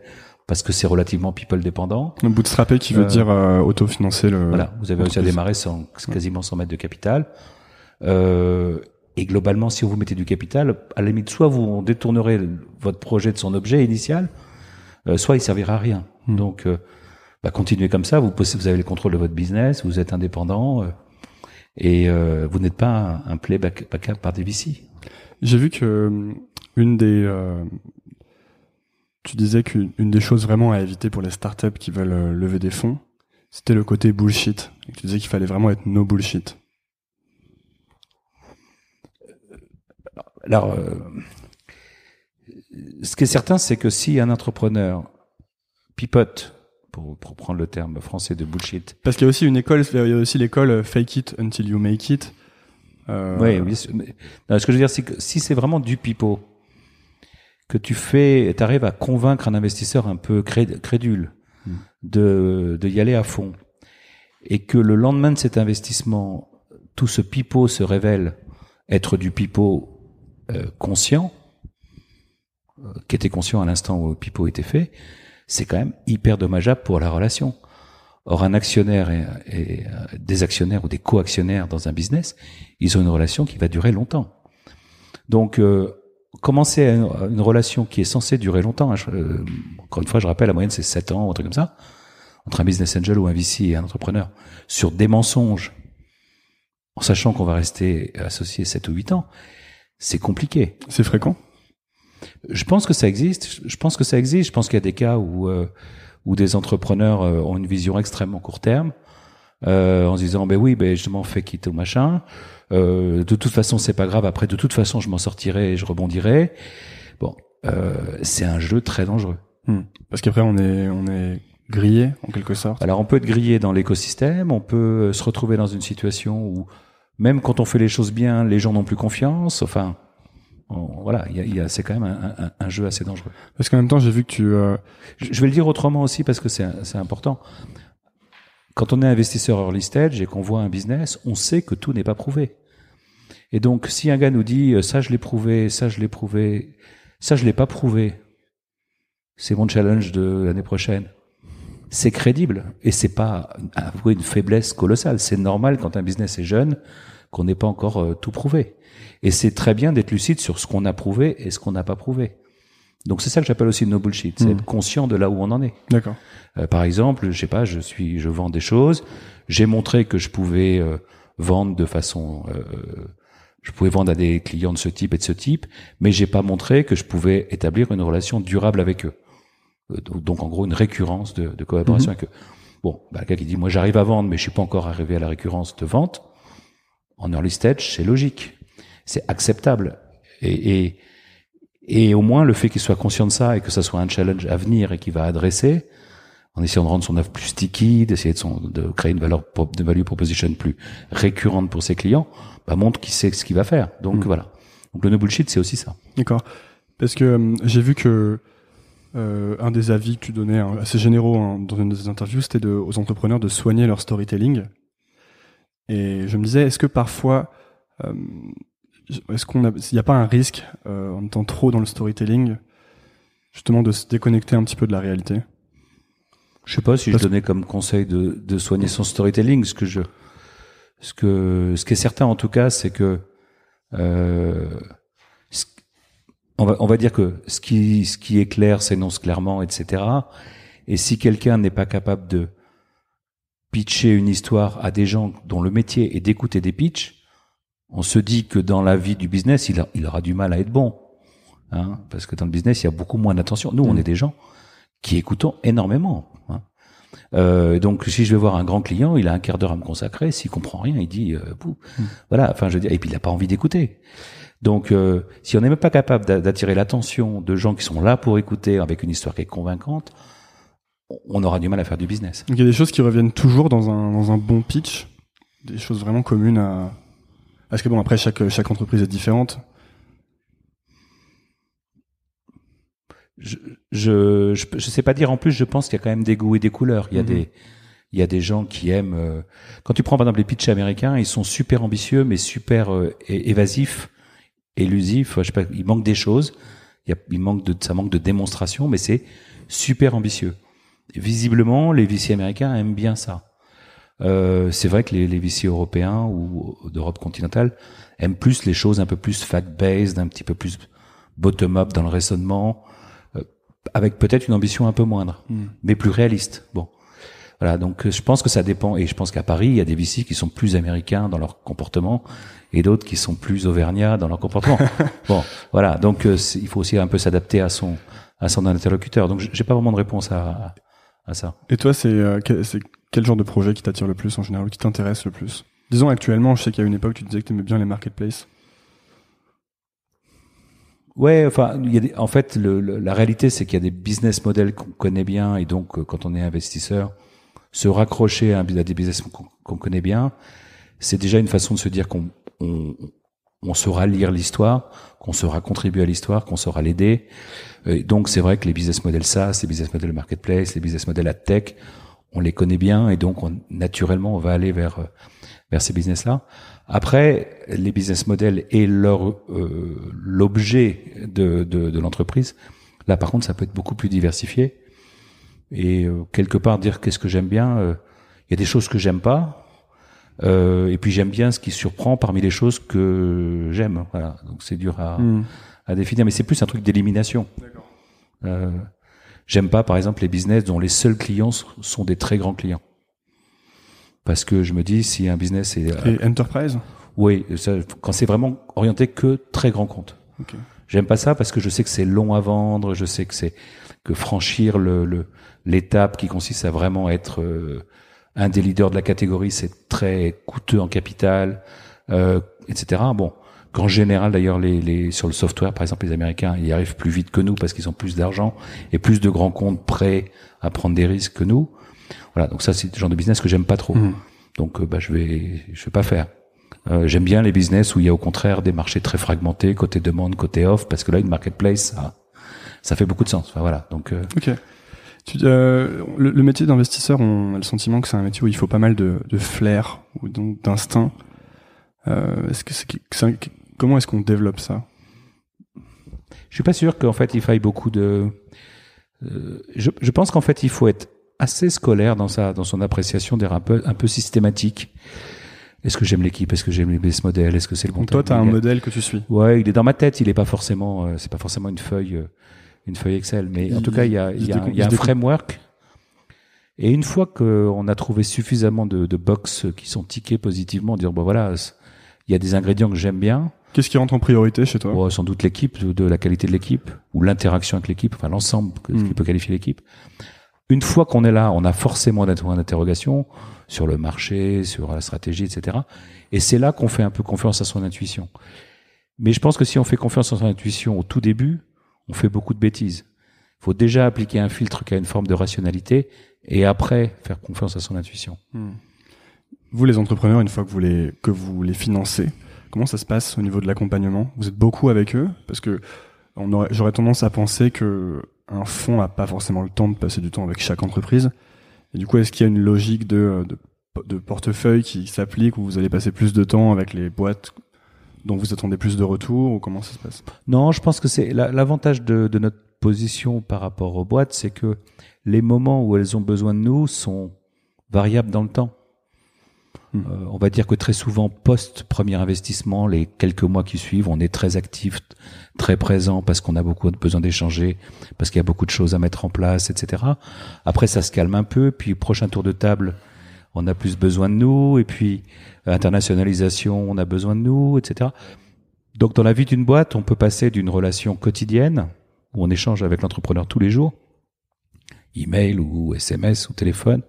parce que c'est relativement people dépendant. Le bootstrappé qui veut Euh, dire euh, autofinancer le. Voilà, vous avez réussi à démarrer sans quasiment sans mettre de capital. Euh, et globalement, si vous mettez du capital, à la limite, soit vous détournerez votre projet de son objet initial, euh, soit il servira à rien. Hmm. Donc, euh, bah, continuez comme ça. Vous, avez le contrôle de votre business, vous êtes indépendant euh, et vous n'êtes pas un, un play back, back par des VC. J'ai vu que une des, tu disais qu'une une des choses vraiment à éviter pour les startups qui veulent euh, lever des fonds, c'était le côté bullshit. Et tu disais qu'il fallait vraiment être no bullshit. Alors, euh, ce qui est certain, c'est que si un entrepreneur pipote, pour, pour prendre le terme français de bullshit, Parce qu'il y a aussi une école, il y a aussi l'école euh, fake it until you make it. Euh, Oui, oui. non, ce que je veux dire, c'est que si c'est vraiment du pipeau, que tu fais, tu arrives à convaincre un investisseur un peu cré- crédule de, de y aller à fond, et que le lendemain de cet investissement, tout ce pipeau se révèle être du pipeau euh, conscient, euh, qui était conscient à l'instant où le pipeau était fait, c'est quand même hyper dommageable pour la relation. Or, un actionnaire et, et, euh, des actionnaires ou des co-actionnaires dans un business, ils ont une relation qui va durer longtemps. Donc, euh, commencer une, relation qui est censée durer longtemps, hein, je- euh, encore une fois, je rappelle, la moyenne c'est 7 ans, ou un truc comme ça, entre un business angel ou un VC et un entrepreneur, sur des mensonges, en sachant qu'on va rester associé 7 ou 8 ans, c'est compliqué. C'est fréquent? Je pense que ça existe. Je pense que ça existe. Je pense qu'il y a des cas où euh, où des entrepreneurs euh, ont une vision extrêmement court terme, euh, en se disant ben oui, ben justement fais quitter au machin. Euh, de toute façon, c'est pas grave. Après, de toute façon, je m'en sortirai et je rebondirai. Bon, euh, c'est un jeu très dangereux. Hmm. Parce qu'après, on est, on est grillé, en quelque sorte. Alors, on peut être grillé dans l'écosystème. On peut euh, se retrouver dans une situation où même quand on fait les choses bien, les gens n'ont plus confiance. Enfin, on- voilà, il y a, y a- c'est quand même un, un- un jeu assez dangereux. Parce qu'en même temps, j'ai vu que tu, euh, Je je vais le dire autrement aussi parce que c'est c'est important. Quand on est investisseur early stage et qu'on voit un business, on sait que tout n'est pas prouvé. Et donc, si un gars nous dit euh, ça je l'ai prouvé, ça je l'ai prouvé, ça je l'ai pas prouvé, c'est mon challenge de l'année prochaine. C'est crédible et c'est pas avouer une faiblesse colossale. C'est normal quand un business est jeune qu'on n'ait pas encore euh, tout prouvé. Et c'est très bien d'être lucide sur ce qu'on a prouvé et ce qu'on n'a pas prouvé. Donc c'est ça que j'appelle aussi no bullshit, c'est Hmm. être conscient de là où on en est. d'accord. Euh, par exemple, je sais pas, je suis, je vends des choses. J'ai montré que je pouvais euh, vendre de façon, euh, je pouvais vendre à des clients de ce type et de ce type, mais j'ai pas montré que je pouvais établir une relation durable avec eux. Euh, donc, en gros une récurrence de, de collaboration avec eux. Bon, bah, quelqu'un qui dit moi j'arrive à vendre, mais je suis pas encore arrivé à la récurrence de vente. En early stage, c'est logique, c'est acceptable et, et et au moins le fait qu'il soit conscient de ça et que ça soit un challenge à venir et qu'il va adresser, en essayant de rendre son offre plus sticky, d'essayer de, son- de créer une valeur de value proposition plus récurrente pour ses clients, bah, montre qu'il sait ce qu'il va faire. Donc Mm. voilà. Donc le no bullshit, c'est aussi ça. D'accord. Parce que euh, j'ai vu que euh, un des avis que tu donnais hein, assez généraux hein, dans une des interviews, c'était de, aux entrepreneurs de soigner leur storytelling. Et je me disais, est-ce que parfois, euh, est-ce qu'on a, n'y a pas un risque euh, en étant trop dans le storytelling, justement de se déconnecter un petit peu de la réalité? Je sais pas si Parce- je donnais comme conseil de, de soigner son storytelling. Ce que je, ce que, ce qui est certain en tout cas, c'est que euh, ce- on va, on va dire que ce qui, ce qui est clair s'énonce clairement, etc. Et si quelqu'un n'est pas capable de pitcher une histoire à des gens dont le métier est d'écouter des pitchs, on se dit que dans la vie du business, il, a- il aura du mal à être bon. Hein, parce que dans le business, il y a beaucoup moins d'attention. Nous, on Mm. est des gens qui écoutons énormément. Hein. Euh, donc, si je vais voir un grand client, il a un quart d'heure à me consacrer. S'il comprend rien, il dit, euh. Mm. voilà. Enfin, je dire, et puis il n'a pas envie d'écouter. Donc, euh, si on n'est même pas capable d'a- d'attirer l'attention de gens qui sont là pour écouter avec une histoire qui est convaincante, on aura du mal à faire du business. Donc il y a des choses qui reviennent toujours dans un, dans un bon pitch, des choses vraiment communes à. Parce que bon, après chaque chaque entreprise est différente. je, je, je, je sais pas dire en plus, je pense qu'il y a quand même des goûts et des couleurs. Il y a Mhm. des, il y a des gens qui aiment. euh, quand tu prends par exemple les pitchs américains, ils sont super ambitieux, mais super euh, évasifs, élusifs. Je sais pas, il manque des choses. Il, y a, il manque de, ça manque de démonstration, mais c'est super ambitieux. Visiblement, les VC américains aiment bien ça. Euh, c'est vrai que les, les VC européens ou d'Europe continentale aiment plus les choses un peu plus fact-based, un petit peu plus bottom-up dans le raisonnement, euh, avec peut-être une ambition un peu moindre, Hmm. mais plus réaliste. Bon, voilà. Donc, euh, je pense que ça dépend. Et je pense qu'à Paris, il y a des VC qui sont plus américains dans leur comportement et d'autres qui sont plus auvergnats dans leur comportement. bon, voilà. Donc, euh, il faut aussi un peu s'adapter à son à son interlocuteur. Donc, j'ai pas vraiment de réponse à à ça. Et toi, c'est quel, genre de projet qui t'attire le plus en général, qui t'intéresse le plus? Disons actuellement, je sais qu'il y a une époque, tu disais que tu aimais bien les marketplaces. Ouais, enfin, il y a en fait, le, le- la réalité, c'est qu'il y a des business models qu'on connaît bien, et donc, euh, quand on est investisseur, se raccrocher à, des business qu'on connaît bien, c'est déjà une façon de se dire qu'on on, on saura lire l'histoire, qu'on saura contribuer à l'histoire, qu'on saura l'aider. Donc, c'est vrai que les business models SaaS, les business models marketplace, les business models ad tech, on les connaît bien, et donc, on, naturellement, on va aller vers euh, vers ces business-là. Après, les business models et leur euh, l'objet de, de, de l'entreprise, là par contre, ça peut être beaucoup plus diversifié. Et euh, quelque part dire qu'est-ce que j'aime bien, euh, il y a des choses que j'aime pas, euh, et puis j'aime bien ce qui surprend parmi les choses que j'aime. Voilà, donc c'est dur à, Hmm. à définir, mais c'est plus un truc d'élimination. Euh, j'aime pas, par exemple, les business dont les seuls clients sont des très grands clients. Parce que je me dis, si un business est Et enterprise? Oui, ça, quand c'est vraiment orienté que très grand compte. J'aime pas ça parce que je sais que c'est long à vendre, je sais que c'est que franchir le le- l'étape qui consiste à vraiment être euh, un des leaders de la catégorie, c'est très coûteux en capital, euh, etc. Bon, qu'en général d'ailleurs les, les sur le software, par exemple, les Américains, ils arrivent plus vite que nous parce qu'ils ont plus d'argent et plus de grands comptes prêts à prendre des risques que nous. Voilà, donc ça c'est le genre de business que j'aime pas trop. Mhm. Donc euh, bah je vais je vais pas faire. Euh, J'aime bien les business où il y a au contraire des marchés très fragmentés, côté demande, côté offre, parce que là, une marketplace, ça, ça fait beaucoup de sens. Enfin, voilà. Donc, euh, Ok. Tu, euh, le, le métier d'investisseur, on a le sentiment que c'est un métier où il faut pas mal de, de flair ou donc d'instinct. Euh, est-ce que c'est, que c'est un- comment est-ce qu'on développe ça? Je suis pas sûr qu'en fait il faille beaucoup de. euh, je, je pense qu'en fait il faut être assez scolaire dans sa dans son appréciation, un peu un peu systématique. Est-ce que j'aime l'équipe? Est-ce que j'aime les business models? Est-ce que c'est le bon Donc toi, tu as un modèle que tu suis. Ouais, il est dans ma tête. Il est pas forcément. euh, c'est pas forcément une feuille, euh, une feuille Excel. Mais en tout cas, il y a, il y a, découpe- il y a il un framework. Et une fois qu'on a trouvé suffisamment de, de box qui sont tickés positivement, dire bon voilà, il y a des ingrédients que j'aime bien. Qu'est-ce qui rentre en priorité chez toi? Sans doute l'équipe, de, de la qualité de l'équipe ou l'interaction avec l'équipe, enfin l'ensemble que- Mm. qui peut qualifier l'équipe. Une fois qu'on est là, on a forcément des points d'interrogation sur le marché, sur la stratégie, etc. Et c'est là qu'on fait un peu confiance à son intuition. Mais je pense que si on fait confiance à son intuition au tout début, on fait beaucoup de bêtises. Il faut déjà appliquer un filtre qui a une forme de rationalité et après faire confiance à son intuition. Hmm. Vous, les entrepreneurs, une fois que vous les, que vous les financez, comment ça se passe au niveau de l'accompagnement? Vous êtes beaucoup avec eux? Parce que j'aurais tendance à penser que un fonds n'a pas forcément le temps de passer du temps avec chaque entreprise. Et du coup, est-ce qu'il y a une logique de, portefeuille qui s'applique où vous allez passer plus de temps avec les boîtes dont vous attendez plus de retours ou comment ça se passe? Non, je pense que c'est la- l'avantage de notre position par rapport aux boîtes, c'est que les moments où elles ont besoin de nous sont variables dans le temps. Euh, on va dire que très souvent, post premier investissement, les quelques mois qui suivent, on est très actif, très présent parce qu'on a beaucoup besoin d'échanger, parce qu'il y a beaucoup de choses à mettre en place, etc. Après, ça se calme un peu, puis prochain tour de table, on a plus besoin de nous, et puis internationalisation, on a besoin de nous, etc. Donc, dans la vie d'une boîte, on peut passer d'une relation quotidienne où on échange avec l'entrepreneur tous les jours, email ou SMS ou téléphone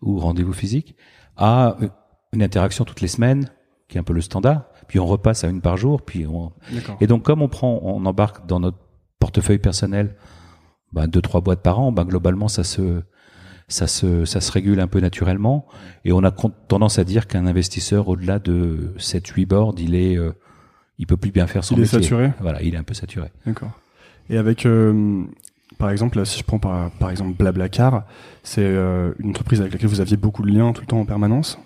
ou rendez-vous physique, à une interaction toutes les semaines, qui est un peu le standard. Puis on repasse à une par jour. Puis on... Et donc comme on prend, on embarque dans notre portefeuille personnel, ben, deux trois boîtes par an, ben, globalement ça se ça se ça se régule un peu naturellement. Et on a tendance à dire qu'un investisseur au-delà de 7-8 boards, il est euh, il peut plus bien faire son Il est métier. saturé Voilà, il est un peu saturé. D'accord. Et avec, euh, par exemple, si je prends par, par exemple Blablacar, c'est euh, une entreprise avec laquelle vous aviez beaucoup de liens tout le temps en permanence?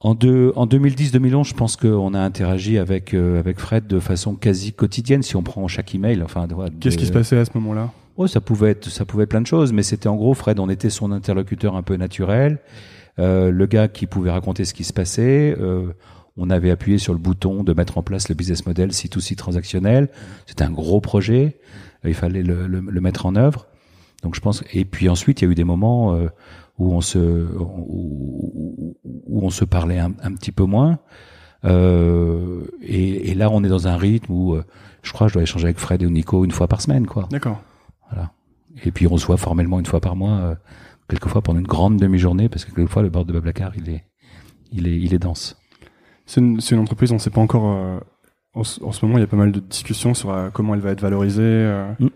En, deux, en 2010-2011, je pense qu'on a interagi avec euh, avec Fred de façon quasi quotidienne. Si on prend chaque email, enfin, Qu'est-ce qui se passait à ce moment-là? Oh, ça pouvait être, ça pouvait être plein de choses, mais c'était en gros Fred. On était son interlocuteur un peu naturel. Euh, le gars qui pouvait raconter ce qui se passait. Euh, on avait appuyé sur le bouton de mettre en place le business model C2C transactionnel. C'était un gros projet. Il fallait le, le, le, mettre en œuvre. Donc je pense. Et puis ensuite, il y a eu des moments euh, où on se où, où on se parlait un, un petit peu moins. Euh, et, et, là, on est dans un rythme où euh, je crois que je dois échanger avec Fred et Nico une fois par semaine, quoi. D'accord. Voilà. Et puis on se voit formellement une fois par mois, euh, quelquefois pendant une grande demi-journée, parce que quelquefois le bord de Bablacar, il est, il est, il est dense. C'est une, une, entreprise, on ne sait pas encore. Euh, en, en, ce moment, il y a pas mal de discussions sur euh, comment elle va être valorisée. Mm.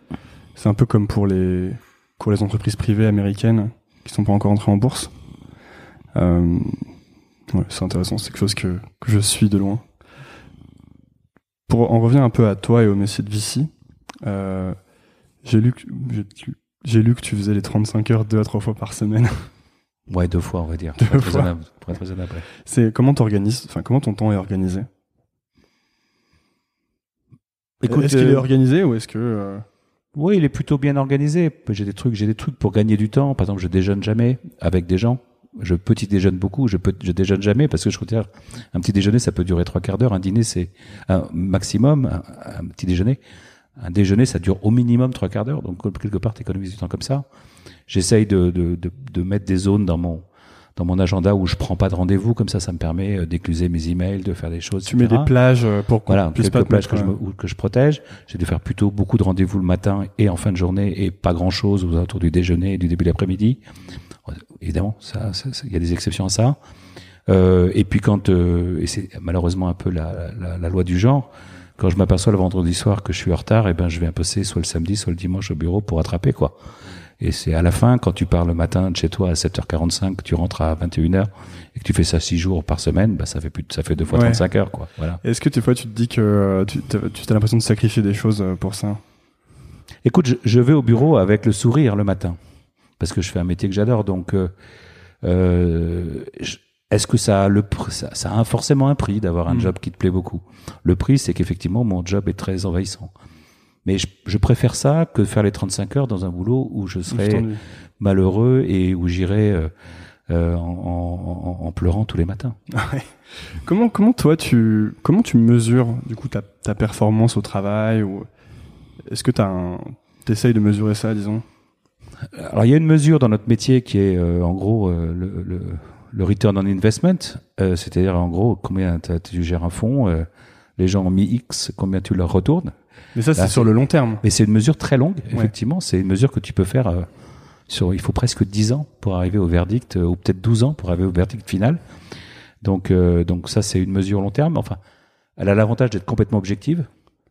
C'est un peu comme pour les, pour les entreprises privées américaines qui sont pas encore entrées en bourse. Euh, ouais, c'est intéressant, c'est quelque chose que, que je suis de loin. Pour en revenir un peu à toi et au métier de VC, euh, j'ai lu, que, j'ai lu que tu faisais les 35 heures deux à trois fois par semaine. Ouais, deux fois, on va dire. Deux pour, fois. Être raisonnable, pour être raisonnable. C'est comment t'organises, enfin comment ton temps est organisé? Est-ce qu'il est organisé ou est-ce que euh... Oui, il est plutôt bien organisé. J'ai des trucs, j'ai des trucs pour gagner du temps. Par exemple, je déjeune jamais avec des gens. Je petit déjeune beaucoup. Je peux, je déjeune jamais parce que je considère un petit déjeuner, ça peut durer trois quarts d'heure. Un dîner, c'est un maximum. Un, un, petit déjeuner, un déjeuner, ça dure au minimum trois quarts d'heure. Donc quelque part, t'économises du temps comme ça. J'essaye de, de, de, de mettre des zones dans mon dans mon agenda où je prends pas de rendez-vous, comme ça, ça me permet euh, d'écluser mes emails, de faire des choses. Tu mets des plages pour qu'on voilà, puisse quelques pas plages que je, me, que je protège. J'ai dû faire plutôt beaucoup de rendez-vous le matin et en fin de journée et pas grand chose autour du déjeuner et du début de l'après-midi. Évidemment, ça, il y a des exceptions à ça. Euh, et puis quand, euh, et c'est malheureusement un peu la, la, la, loi du genre, quand je m'aperçois le vendredi soir que je suis en retard, et eh ben je vais imposer soit le samedi, soit le dimanche au bureau pour attraper quoi. Et c'est à la fin, quand tu pars le matin de chez toi à 7h45, tu rentres à 21h et que tu fais ça 6 jours par semaine, bah ça fait plus, ça fait deux fois Ouais. 35 heures, quoi. Voilà. Est-ce que des fois tu te dis que euh, tu as l'impression de sacrifier des choses euh, pour ça? Écoute, je, je, vais au bureau avec le sourire le matin parce que je fais un métier que j'adore. Donc, euh, euh, est-ce que ça a, le, ça, ça, a forcément un prix d'avoir un Mm. job qui te plaît beaucoup? Le prix, c'est qu'effectivement, mon job est très envahissant. Mais je, je, préfère ça que faire les 35 heures dans un boulot où je serais malheureux et où j'irais euh, euh, en, en, en, pleurant tous les matins. Ouais. Comment, comment toi tu comment tu mesures du coup ta, ta performance au travail ou est-ce que tu un t'essayes de mesurer ça disons? Alors il y a une mesure dans notre métier qui est euh, en gros le, le, le, return on investment, euh, c'est-à-dire en gros combien tu gères un fonds, euh, les gens ont mis X, combien tu leur retournes. Mais ça, c'est sur le long terme. Mais c'est une mesure très longue, effectivement. Ouais. C'est une mesure que tu peux faire euh, sur, il faut presque 10 ans pour arriver au verdict, euh, ou peut-être 12 ans pour arriver au verdict final. Donc, euh, donc ça, c'est une mesure long terme. Enfin, elle a l'avantage d'être complètement objective.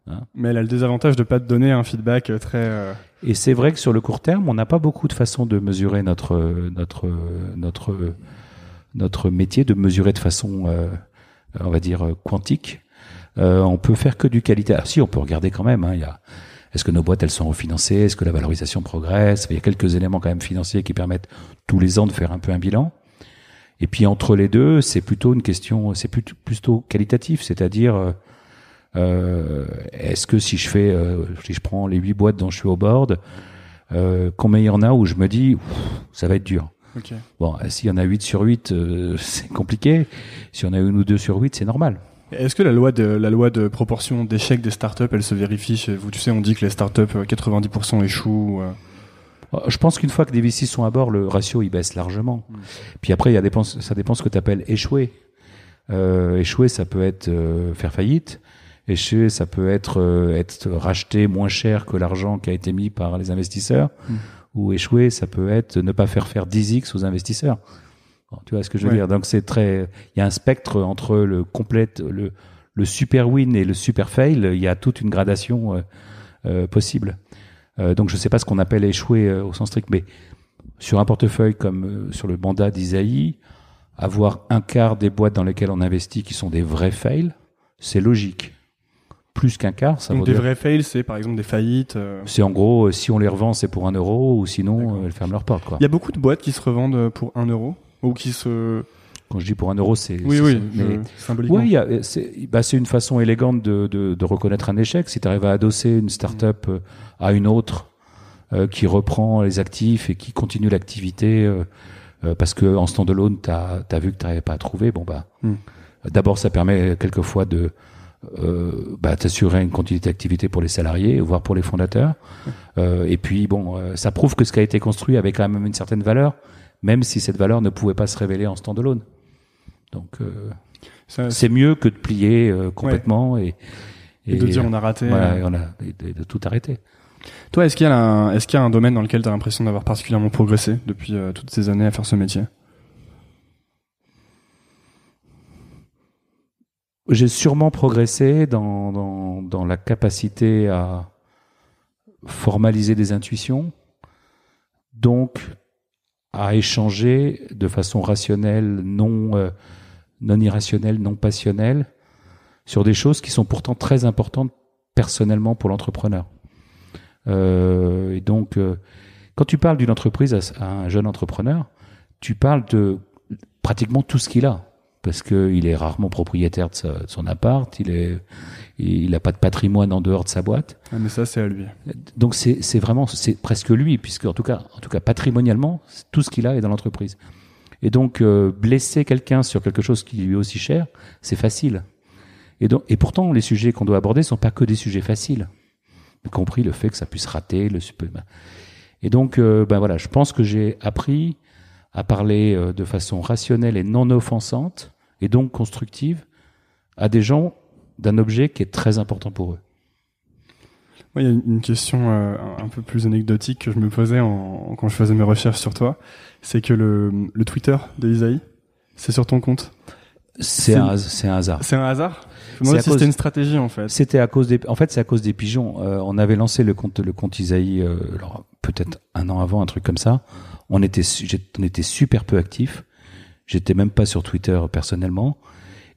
Hein. Mais elle a le désavantage de pas te donner un feedback très. euh, Et c'est vrai que sur le court terme, on n'a pas beaucoup de façons de mesurer notre, notre, notre, notre métier, de mesurer de façon, euh, on va dire, quantique. Euh, on peut faire que du qualité. Ah, si, on peut regarder quand même. Hein, il y a, est-ce que nos boîtes elles sont refinancées? Est-ce que la valorisation progresse? Il y a quelques éléments quand même financiers qui permettent tous les ans de faire un peu un bilan. Et puis entre les deux, c'est plutôt une question, c'est plutôt, plutôt qualitatif, c'est-à-dire euh, est-ce que si je fais, euh, si je prends les huit boîtes dont je suis au board, euh, combien il y en a où je me dis ça va être dur? Okay. Bon, s'il y en a 8 sur 8, c'est compliqué. Si on a une ou deux sur 8, c'est normal. Est-ce que la loi de la loi de proportion d'échec des startups, elle se vérifie chez vous? Tu sais, on dit que les startups 90% échouent. Euh... Je pense qu'une fois que des VC sont à bord, le ratio il baisse largement. Mm. Puis après, il y a dépend, ça dépend ce que tu appelles échouer. Euh, échouer, ça peut être euh, faire faillite. Échouer, ça peut être euh, être racheté moins cher que l'argent qui a été mis par les investisseurs. Mm. Ou échouer, ça peut être ne pas faire faire 10x aux investisseurs. Tu vois ce que je veux ouais. dire Donc c'est très, il y a un spectre entre le complète, le, le super win et le super fail. Il y a toute une gradation euh, euh, possible. Euh, donc je sais pas ce qu'on appelle échouer au sens strict, mais sur un portefeuille comme sur le mandat d'Isaïe, avoir un quart des boîtes dans lesquelles on investit qui sont des vrais fails, c'est logique. Plus qu'un quart, ça Donc des dire... vrais fails, c'est par exemple des faillites. euh. C'est en gros, si on les revend, c'est pour un euro, ou sinon, elles ferment leurs portes. Quoi. Il y a beaucoup de boîtes qui se revendent pour un euro ou qui se quand je dis pour un euro, c'est oui, oui, mais symboliquement. Oui, c'est bah, une façon élégante de, de, de, reconnaître un échec. Si tu arrives à adosser une start-up mmh. à une autre euh, qui reprend les actifs et qui continue l'activité euh, Euh, parce que en standalone, t'as as vu que t'arrivais pas à trouver. Bon bah, Hmm. d'abord, ça permet quelquefois de euh, bah, t'assurer une continuité d'activité pour les salariés, voire pour les fondateurs. Euh, et puis bon, euh, ça prouve que ce qui a été construit avait quand même une certaine valeur, même si cette valeur ne pouvait pas se révéler en standalone. Donc euh, c'est mieux que de plier euh, complètement et, Et de dire on a raté. voilà, euh. et on a- et de, tout arrêter. Toi, est-ce qu'il y a un, est-ce qu'il y a un domaine dans lequel tu as l'impression d'avoir particulièrement progressé depuis euh, toutes ces années à faire ce métier? J'ai sûrement progressé dans, dans, dans la capacité à formaliser des intuitions, donc à échanger de façon rationnelle, non, euh, non irrationnelle, non passionnelle, sur des choses qui sont pourtant très importantes personnellement pour l'entrepreneur. Euh, et donc, euh, quand tu parles d'une entreprise à, à un jeune entrepreneur, tu parles de pratiquement tout ce qu'il a parce qu'il est rarement propriétaire de, sa- de son appart, il est, il n'a pas de patrimoine en dehors de sa boîte. Ah, Mais ça, c'est à lui. Donc c'est vraiment c'est presque lui, puisque en tout cas en tout cas patrimonialement tout ce qu'il a est dans l'entreprise. Et donc euh, blesser quelqu'un sur quelque chose qui lui est aussi cher, c'est facile. Et donc et pourtant les sujets qu'on doit aborder sont pas que des sujets faciles, y compris le fait que ça puisse rater le super. Et donc euh, ben voilà, je pense que j'ai appris à parler euh, de façon rationnelle et non offensante et donc constructive à des gens d'un objet qui est très important pour eux. Il y a une- question euh, un- peu plus anecdotique que je me posais en, quand je faisais mes recherches sur toi. C'est que le, le Twitter de Isaïe, c'est sur ton compte. C'est un, hasard. C'est un hasard c'était une stratégie en fait. C'était à cause des, en fait, c'est à cause des pigeons. Euh, on avait lancé le compte, le compte Isaïe, euh, peut-être un an avant, un truc comme ça. On était, on était super peu actifs. J'étais même pas sur Twitter personnellement.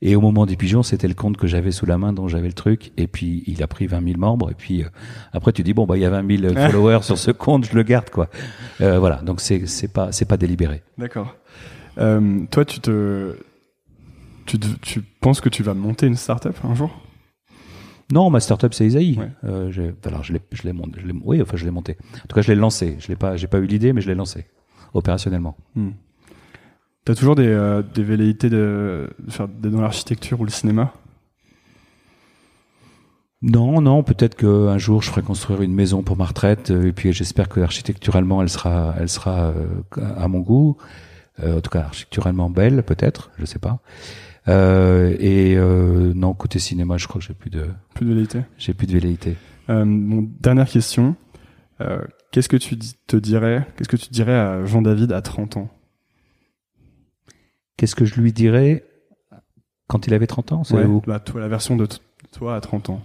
Et au moment des pigeons, c'était le compte que j'avais sous la main, dont j'avais le truc. Et puis, il a pris 20 000 membres. Et puis, euh, après, tu dis, bon, bah, il y a 20 000 followers sur ce compte, je le garde, quoi. Euh, voilà. Donc, c'est, c'est pas, c'est pas délibéré. D'accord. Euh, toi, tu te, tu, te- tu penses que tu vas monter une startup un jour? Non, ma startup c'est Isaïe. Ouais. Euh, alors je l'ai, je l'ai monté. Oui, enfin je l'ai monté. En tout cas, je l'ai lancé. Je l'ai pas, j'ai pas eu l'idée, mais je l'ai lancé opérationnellement. Hmm. T'as toujours des, euh, des velléités de, de faire dans l'architecture ou le cinéma? Non, non, peut-être qu'un jour je ferai construire une maison pour ma retraite, euh, et puis j'espère que architecturalement elle sera, elle sera euh, à mon goût. Euh, en tout cas, architecturalement belle, peut-être, je sais pas. Euh, et non, côté cinéma, je crois que j'ai plus de, Plus de velléités j'ai plus de velléité. Mon dernière question. Qu'est-ce que tu te dirais Qu'est-ce que tu dirais à Jean-David à 30 ans? Qu'est-ce que je lui dirais quand il avait 30 ans? Ouais, bah, toi, la version de toi à 30 ans.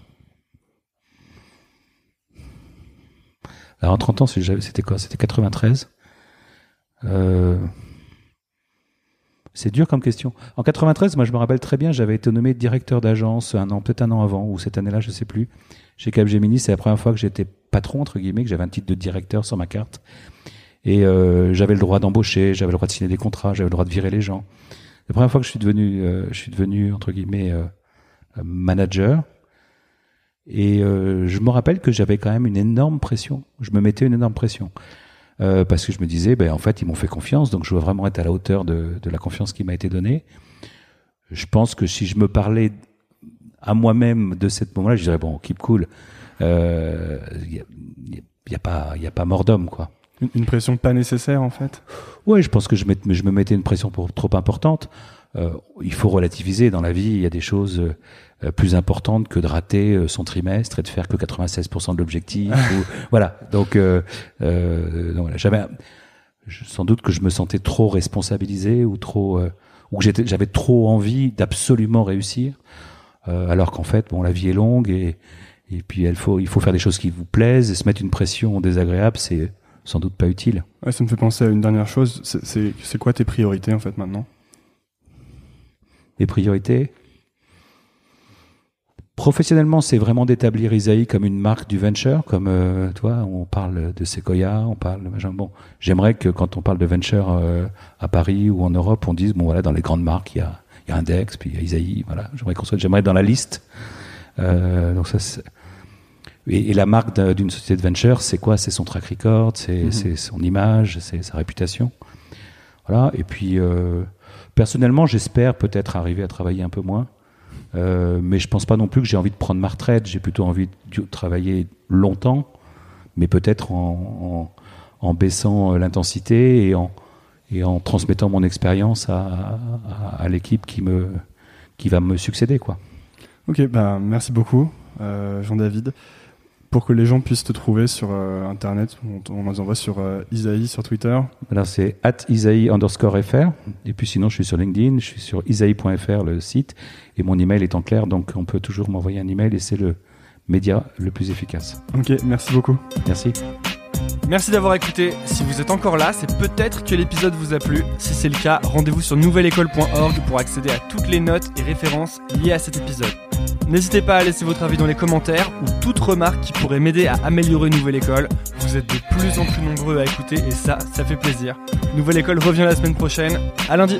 Alors en 30 ans, c'était quoi? C'était 93. Euh, C'est dur comme question. En 93, moi je me rappelle très bien, j'avais été nommé directeur d'agence un an, peut-être un an avant, ou cette année-là, je sais plus. Chez Capgemini, c'est la première fois que j'étais patron, entre guillemets, que j'avais un titre de directeur sur ma carte. Et euh, j'avais le droit d'embaucher, j'avais le droit de signer des contrats, j'avais le droit de virer les gens. La première fois que je suis devenu, euh, je suis devenu entre guillemets euh, euh, manager. Et euh, je me rappelle que j'avais quand même une énorme pression. Je me mettais une énorme pression. Euh, parce que je me disais, ben, en fait, ils m'ont fait confiance, donc je dois vraiment être à la hauteur de, de la confiance qui m'a été donnée. Je pense que si je me parlais à moi-même de cette moment-là, je dirais, bon, keep cool. Il euh, y, a, y a pas, y a pas mort d'homme, quoi. Une, une pression pas nécessaire en fait? Ouais, je pense que je, met, je me mettais une pression pour, trop importante. Euh, il faut relativiser dans la vie. Il y a des choses euh, plus importantes que de rater euh, son trimestre et de faire que 96% de l'objectif. voilà. Donc, euh, euh, donc voilà. j'avais sans doute que je me sentais trop responsabilisé ou trop euh, ou que j'avais trop envie d'absolument réussir. Euh, alors qu'en fait, bon, la vie est longue et et puis il faut il faut faire des choses qui vous plaisent et se mettre une pression désagréable, c'est sans doute pas utile. Ouais, ça me fait penser à une dernière chose. C'est- quoi tes priorités en fait maintenant? Les priorités? Professionnellement, c'est vraiment d'établir Isaïe comme une marque du venture, comme euh, toi, on parle de Sequoia, on parle de machin. Bon, j'aimerais que quand on parle de venture euh, à Paris ou en Europe, on dise bon voilà, dans les grandes marques, il y a, il y a Index, puis il y a Isaïe, voilà. J'aimerais qu'on soit, j'aimerais dans la liste. Euh, donc ça, c'est- et, et la marque d'un- d'une société de venture, c'est quoi? C'est son track record, c'est Mhm. son image, c'est sa réputation. Voilà. Et puis, euh, personnellement, j'espère peut-être arriver à travailler un peu moins. Euh, mais je pense pas non plus que j'ai envie de prendre ma retraite. J'ai plutôt envie de travailler longtemps, mais peut-être en, en, en, baissant l'intensité et en, et en transmettant mon expérience à, à, à l'équipe qui me qui va me succéder, quoi. Ok, bah merci beaucoup, euh, Jean-David pour que les gens puissent te trouver sur euh, Internet, on, on les envoie sur euh, Isaïe sur Twitter. Alors c'est at Isaïe underscore FR. Et puis sinon, je suis sur LinkedIn, je suis sur isaïe.fr, le site. Et mon email est en clair, donc on peut toujours m'envoyer un email et c'est le média le plus efficace. Ok, merci beaucoup. Merci. Merci d'avoir écouté. Si vous êtes encore là, c'est peut-être que l'épisode vous a plu. Si c'est le cas, rendez-vous sur nouvelleécole.org pour accéder à toutes les notes et références liées à cet épisode. N'hésitez pas à laisser votre avis dans les commentaires ou toute remarque qui pourrait m'aider à améliorer Nouvelle École. Vous êtes de plus en plus nombreux à écouter et ça, ça fait plaisir. Nouvelle École revient la semaine prochaine. À lundi.